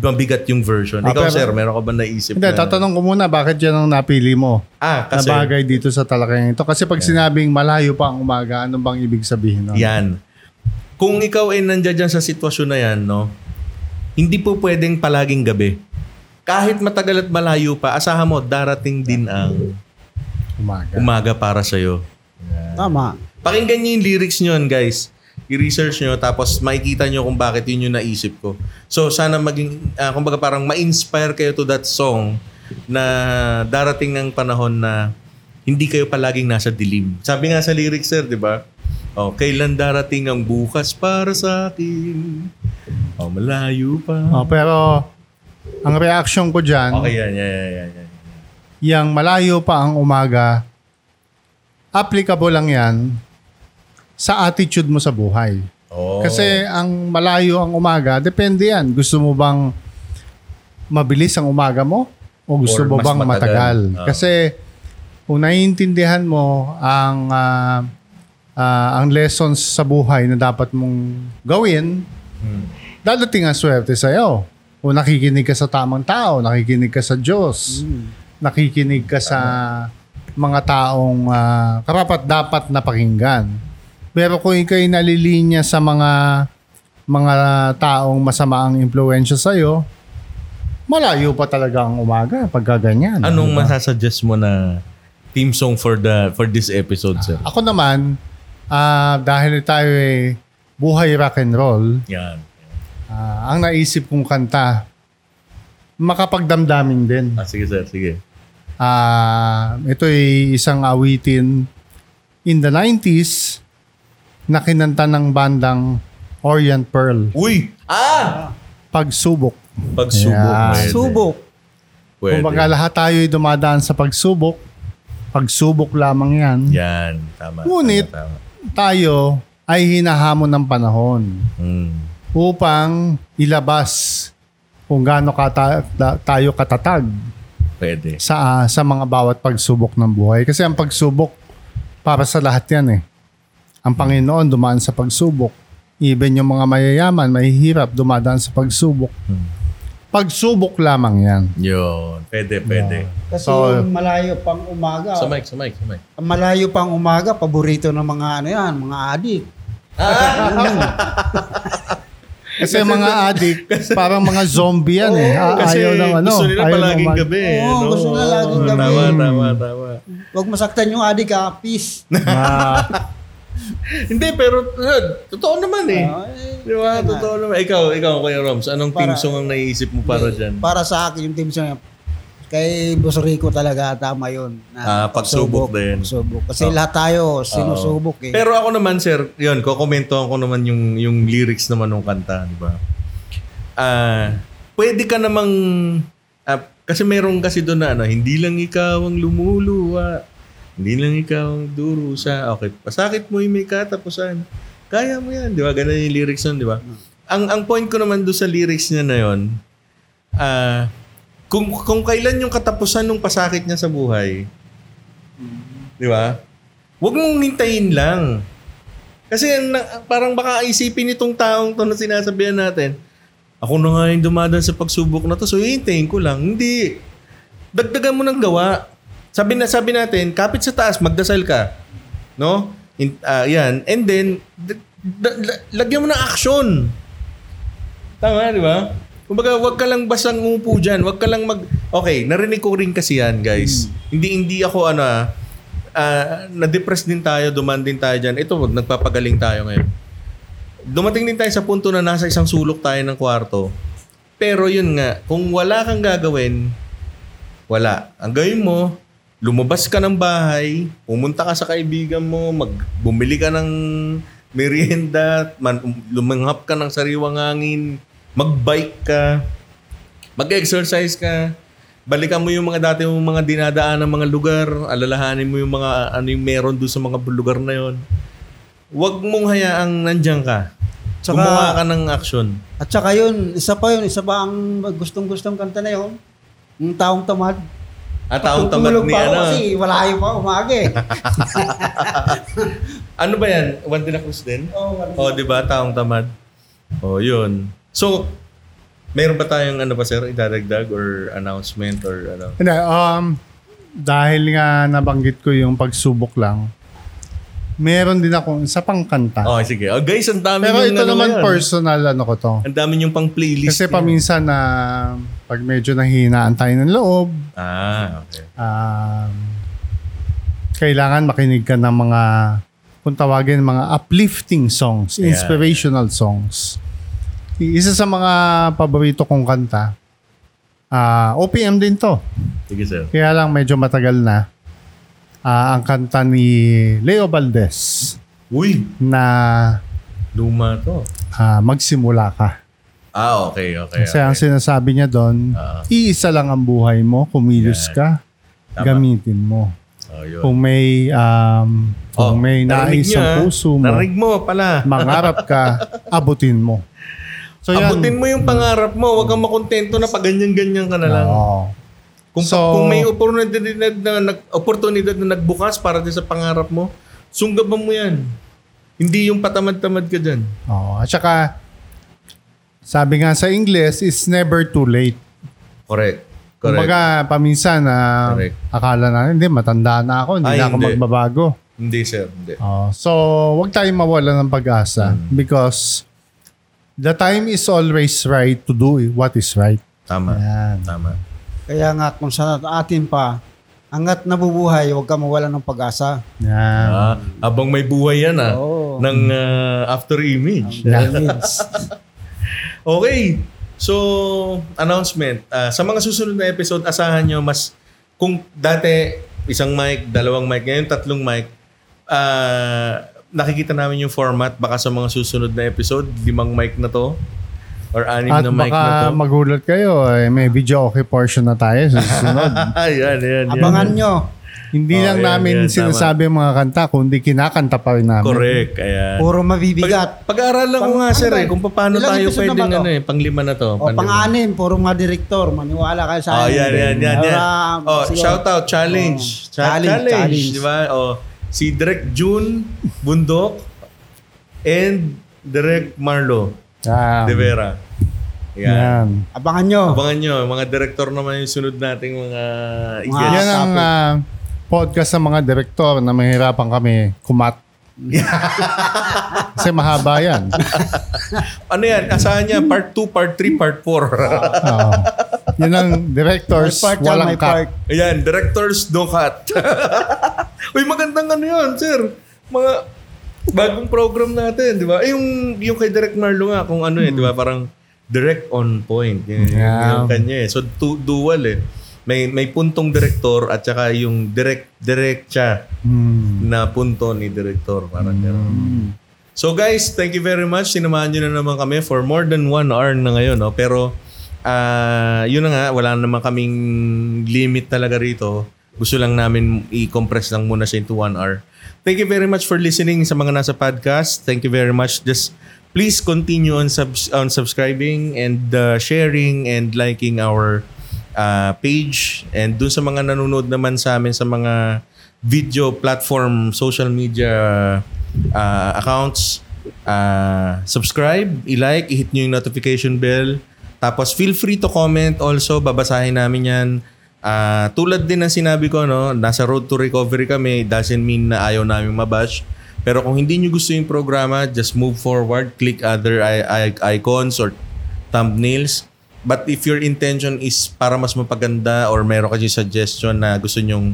mabigat yung version. Ah, Ikaw pero- sir, meron ka ba naisip Hindi, na? tatanong ko muna, bakit yan ang napili mo? Ah, Na kasi bagay dito sa talakayang ito. Kasi pag sinabing malayo pa ang umaga, ano bang ibig sabihin nun? yan. Kung ikaw ay nandiyan dyan sa sitwasyon na yan, no, hindi po pwedeng palaging gabi. Kahit matagal at malayo pa, asahan mo, darating din ang Umaga. umaga para sa'yo. Tama. Pakinggan niyo yung lyrics nyo, guys. I-research nyo, tapos makikita nyo kung bakit yun yung naisip ko. So, sana maging, ah, kumbaga parang ma-inspire kayo to that song na darating ng panahon na hindi kayo palaging nasa dilim. Sabi nga sa lyrics, sir, di ba? Oh, kailan darating ang bukas para sa akin? Oh, malayo pa. Oh, pero, ang reaction ko dyan, Okay, yan, yan, yan, yan, yan. yung malayo pa ang umaga, applicable lang yan sa attitude mo sa buhay. Oh. Kasi ang malayo ang umaga, depende yan. Gusto mo bang mabilis ang umaga mo? O gusto Or mo mas bang matagal? matagal? Ah. Kasi kung naiintindihan mo ang ah, ah, ang lessons sa buhay na dapat mong gawin, Hmm. dadating ang swerte sa'yo. O nakikinig ka sa tamang tao, nakikinig ka sa Diyos, nakikinig ka sa mga taong ah, karapat dapat na pakinggan. Pero kung ikay nalilinya sa mga mga taong masama ang impluensya sa'yo, malayo pa talaga ang umaga pagka ganyan. Anong Diba? masasuggest mo na theme song for the for this episode, sir? Ako naman, ah, dahil tayo ay buhay rock and roll, Yan. ah, ang naisip kong kanta, makapagdamdamin din. Ah, sige, sir. Sige. Ah, ito ay isang awitin in the 90s na kinanta ng bandang Orient Pearl. Uy! Ah! Pagsubok. Pagsubok. Yeah. Pwede. Subok. Pwede. Kumbaga lahat tayo ay dumadaan sa pagsubok. Pagsubok lamang yan. Yan. Tama. Ngunit- Tama, tama. Tayo ay hinahamon ng panahon Hmm. upang ilabas kung gaano kata- ta- tayo katatag Pwede. sa sa mga bawat pagsubok ng buhay. Kasi ang pagsubok para sa lahat yan eh. Ang Panginoon dumaan sa pagsubok. Even yung mga mayayaman, mahihirap, dumadaan sa pagsubok. Pagsubok lamang yan. Yun. Pwede, pwede. Kasi So- yung malayo pang umaga. Sa mic, sa mic, sa mic. Ang malayo pang umaga, paborito ng mga ano yan, mga adik. Kasi mga adik, parang mga zombie yan eh. Ah, Kasi ayaw ng ano. gusto nila ayaw palaging ng- gabi. Oo, no? gusto nila laging gabi. Tama, tama, tama. Huwag masaktan yung adik ha, peace. Ah, Hindi, pero uh, totoo naman eh. Ay, Di ba? Totoo naman. Ikaw, ikaw, Kuya Roms, anong Para- team song ang naisip mo para dyan? Para sa akin yung team song kay Boss Rico talaga tama yun. Ah, pagsubok din. Pagsubok. Kasi Oh. lahat tayo sinusubok eh. Pero ako naman, sir, yun, kukomento ko naman yung, yung lyrics naman ng kanta, di ba? Ah, pwede ka namang, ah, kasi meron kasi doon na, ano, hindi lang ikaw ang lumuluwa, hindi lang ikaw ang durusa. Okay, pasakit mo yung may katapusan. Kaya mo yan, di ba? Ganun yung lyrics nun, di ba? Ang, ang point ko naman doon sa lyrics niya na yun, ah, kung, kung kailan yung katapusan ng pasakit niya sa buhay, di ba? Huwag mong hintayin lang. Kasi parang baka isipin nitong taong to na sinasabihan natin, ako na nga yung dumadaan sa pagsubok na to, so hihintayin ko lang. Hindi. Dagdagan mo ng gawa. Sabi na sabi natin, kapit sa taas, magdasal ka. No? In, ah, yan. And then, d- d- l- lagyan mo ng action. Tama, di ba? Kumbaga, wag ka lang basang umupo dyan. Wag ka lang mag... Okay, narinig ko rin kasi yan, guys. Hindi hindi ako ano ah, na-depress din tayo, duman din tayo dyan. Ito, nagpapagaling tayo ngayon. Dumating din tayo sa punto na nasa isang sulok tayo ng kwarto. Pero yun nga, kung wala kang gagawin, wala. Ang gawin mo, lumabas ka ng bahay, pumunta ka sa kaibigan mo, mag, bumili ka ng merienda, man, lumanghap ka ng sariwang hangin, magbike ka, mag-exercise ka, balikan mo yung mga dati mong mga dinadaan ng mga lugar, alalahanin mo yung mga ano yung meron doon sa mga lugar na yon. Huwag mong hayaang nandiyan ka. Tsaka- Gumawa ka ng action. At saka yun, isa pa yun, isa pa ang gustong-gustong kanta na yun. Yung taong tamad. At taong tamad ni pa ako ano. Kasi malayo pa umaga eh. Ano ba yan? Juan de la Cruz din? oh, Oh, di ba? Taong tamad. Oh, yun. So, meron ba tayong ano pa sir, idadagdag or announcement or ano? Hindi, um, dahil nga nabanggit ko yung pagsubok lang, meron din akong isa pang kanta. Okay, sige. Oh, guys, ang dami Pero ito ano naman ngayon. personal ano ko to. Ang dami yung pang playlist. Kasi niya. paminsan na pag medyo nahihinaan tayo ng loob, Ah, okay. um, kailangan makinig ka ng mga kung tawagin mga uplifting songs, Yeah. inspirational songs. Isa sa mga paborito kong kanta, ah OPM din to. Sige sir. Kaya lang medyo matagal na. Ah, ang kanta ni Leo Valdez Uy, na luma to. ah, magsimula ka. Ah, okay, okay. Kasi ang okay. sinasabi niya doon, Ah. iisa lang ang buhay mo, kumilos Yan. ka, Tama. gamitin mo. Oh, yun. Kung may um, kung Oh, may nais ang ah. puso mo, Narinig mo pala. mangarap ka, abutin mo. So yan. Abutin mo yung pangarap mo. Huwag kang makontento na pag ganyan-ganyan ka na lang. Oo. Kung, So- kung may oportunidad na, na, oportunidad na nagbukas para din sa pangarap mo, sunggaban mo yan. Hindi yung patamad-tamad ka dyan. Oo. At saka, sabi nga sa English, it's never too late. Correct. Correct. Kumbaga, paminsan na Correct. akala na, hindi, matanda na ako, hindi Ay, na ako hindi. magbabago. Hindi, sir. Hindi. Oh, so, wag tayong mawala ng pag-asa Hmm. because the time is always right to do what is right. Tama. Yan. Tama. Kaya nga kung sa atin pa, hanggat nabubuhay, huwag ka mawala ng pag-asa. Ah, habang may buhay yan ah. Oo. Ng ah, after image. Means, Okay. So, announcement. Ah, sa mga susunod na episode, asahan nyo mas, kung dati isang mic, dalawang mic, ngayon tatlong mic, ah, nakikita namin yung format. Baka sa mga susunod na episode, limang mic na to. Or anim At na mic na baka to. magulat kayo, eh, may video okay portion na tayo sa susunod. Ayan, ayan, ayan. abangan nyo. Hindi Oh, lang yan, namin yan, sinasabi ang mga kanta, kundi kinakanta pa rin namin. Correct. Ayan. Puro mabibigat. Pag, pag-aaralan ko nga, sir, ano ba? eh, kung paano Ilang tayo episode na ano eh, panglima na to. O pang-anim, puro mga direktor. Maniwala kayo sa Oh, akin. yan, yan, yan, yan. Para- Oh, shout out, challenge. Oh, Cha- challenge, challenge, challenge. di ba? Oh, si Direk June Bundok and Direk Marlo Yan. De Vera. Yan. Yan. Abangan nyo. Abangan nyo, mga director naman yung sunod nating mga Mga- i-guest. Yan ang ah, podcast ng mga direktor na mahirapan kami kumat. Kasi mahaba yan. Ano yan? Asahan niya? Part 2, part 3, part 4. Oo. Yan ang directors, part walang cut. part. Ayan, directors no cut. Uy, magandang ano yun, sir. Mga bagong program natin, di ba? Eh, yung, yung kay Direct Marlo nga, kung ano eh, di ba? Parang direct on point. Yun, Yeah. yung kanya eh. So, tu- dual eh. May, may puntong director at saka yung direct, direct siya Hmm. na punto ni director. Parang gano'n. So guys, thank you very much. Sinamahan nyo na naman kami for more than one hour na ngayon. No? Pero ah yun na nga, wala naman kaming limit talaga rito. Gusto lang namin i-compress lang muna siya into one hour. Thank you very much for listening sa mga nasa podcast. Thank you very much. Just please continue on, subs- on subscribing and uh, sharing and liking our uh, page. And dun sa mga nanonood naman sa amin sa mga video platform, social media uh, accounts, uh, subscribe, i-like, i-hit nyo yung notification bell. Tapos feel free to comment also, babasahin namin yan. Ah, tulad din ng sinabi ko, no, nasa road to recovery kami, doesn't mean na ayaw namin mabash. Pero kung hindi nyo gusto yung programa, just move forward, click other i- i- icons or thumbnails. But if your intention is para mas mapaganda or meron kayo suggestion na gusto nyong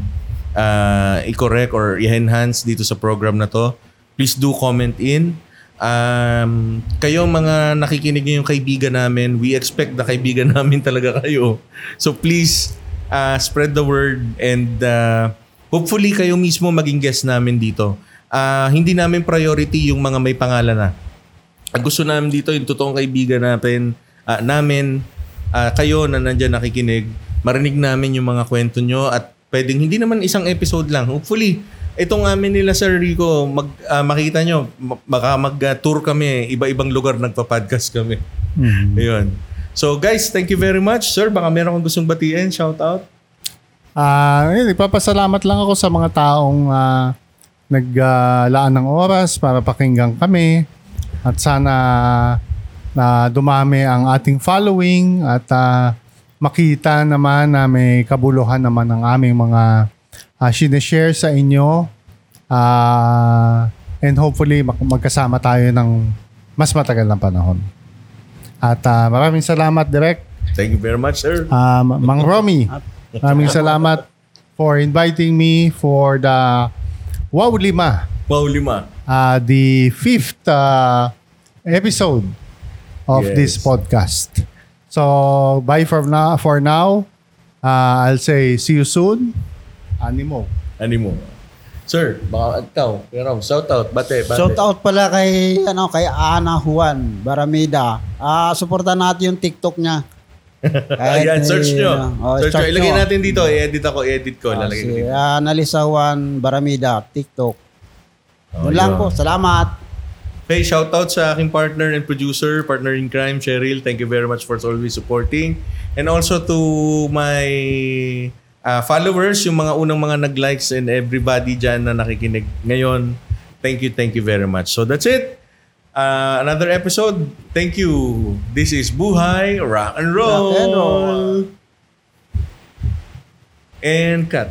uh, i-correct or i-enhance dito sa program na to, please do comment in. Um, kayo mga nakikinig yung kaibigan namin, we expect na kaibigan namin talaga kayo. So please uh, spread the word and uh, hopefully kayo mismo maging guest namin dito. Ah, hindi namin priority yung mga may pangalan na. Ang gusto namin dito yung totoong kaibigan natin, ah, namin, ah, kayo na nandyan nakikinig, marinig namin yung mga kwento nyo at pwedeng hindi naman isang episode lang. Hopefully, itong amin nila Sir Rico, mag, ah, makita nyo, baka mag-tour kami, iba-ibang lugar nagpa-podcast kami. Mhm. Ayun. So guys, thank you very much. Sir, baka meron kang gustong batiin, shout out. Ah, yun, ipapasalamat lang ako sa mga taong ah, naglaan ng oras para pakinggan kami at sana na dumami ang ating following at ah, makita naman na may kabuluhan naman ang aming mga uh, sinishare sa inyo. Ah, and hopefully mag- magkasama tayo ng mas matagal na panahon. At ah, maraming salamat, Direk. Thank you very much, sir. Um, Mang Romy, maraming salamat for inviting me for the Wow Lima, Wow, lima. uh, the fifth uh, episode of Yes. this podcast. So, bye for now. For now, uh, I'll say see you soon. Animo. Ano mo? Sir, baka ikaw. Pero shout out. Bate, bate. Shout out pala kay ano kay Ana Juan Baramida. Ah, suportahan natin yung TikTok niya. Kahit, Ayan, search nyo. oh, search nyo. Ilagay natin dito. I-edit ako. I-edit ko. Ah, Lalagay ko si dito. Annalisa Juan Baramida, TikTok. Oh, Yun lang po. Salamat. Hey, shout out sa aking partner and producer, partner in crime, Cheryl. Thank you very much for always supporting. And also to my uh, followers, yung mga unang mga nag-likes and everybody dyan na nakikinig ngayon. Thank you, thank you very much. So that's it. Uh, another episode. Thank you. This is Buhay Rock and Roll. Rock and roll. And cut.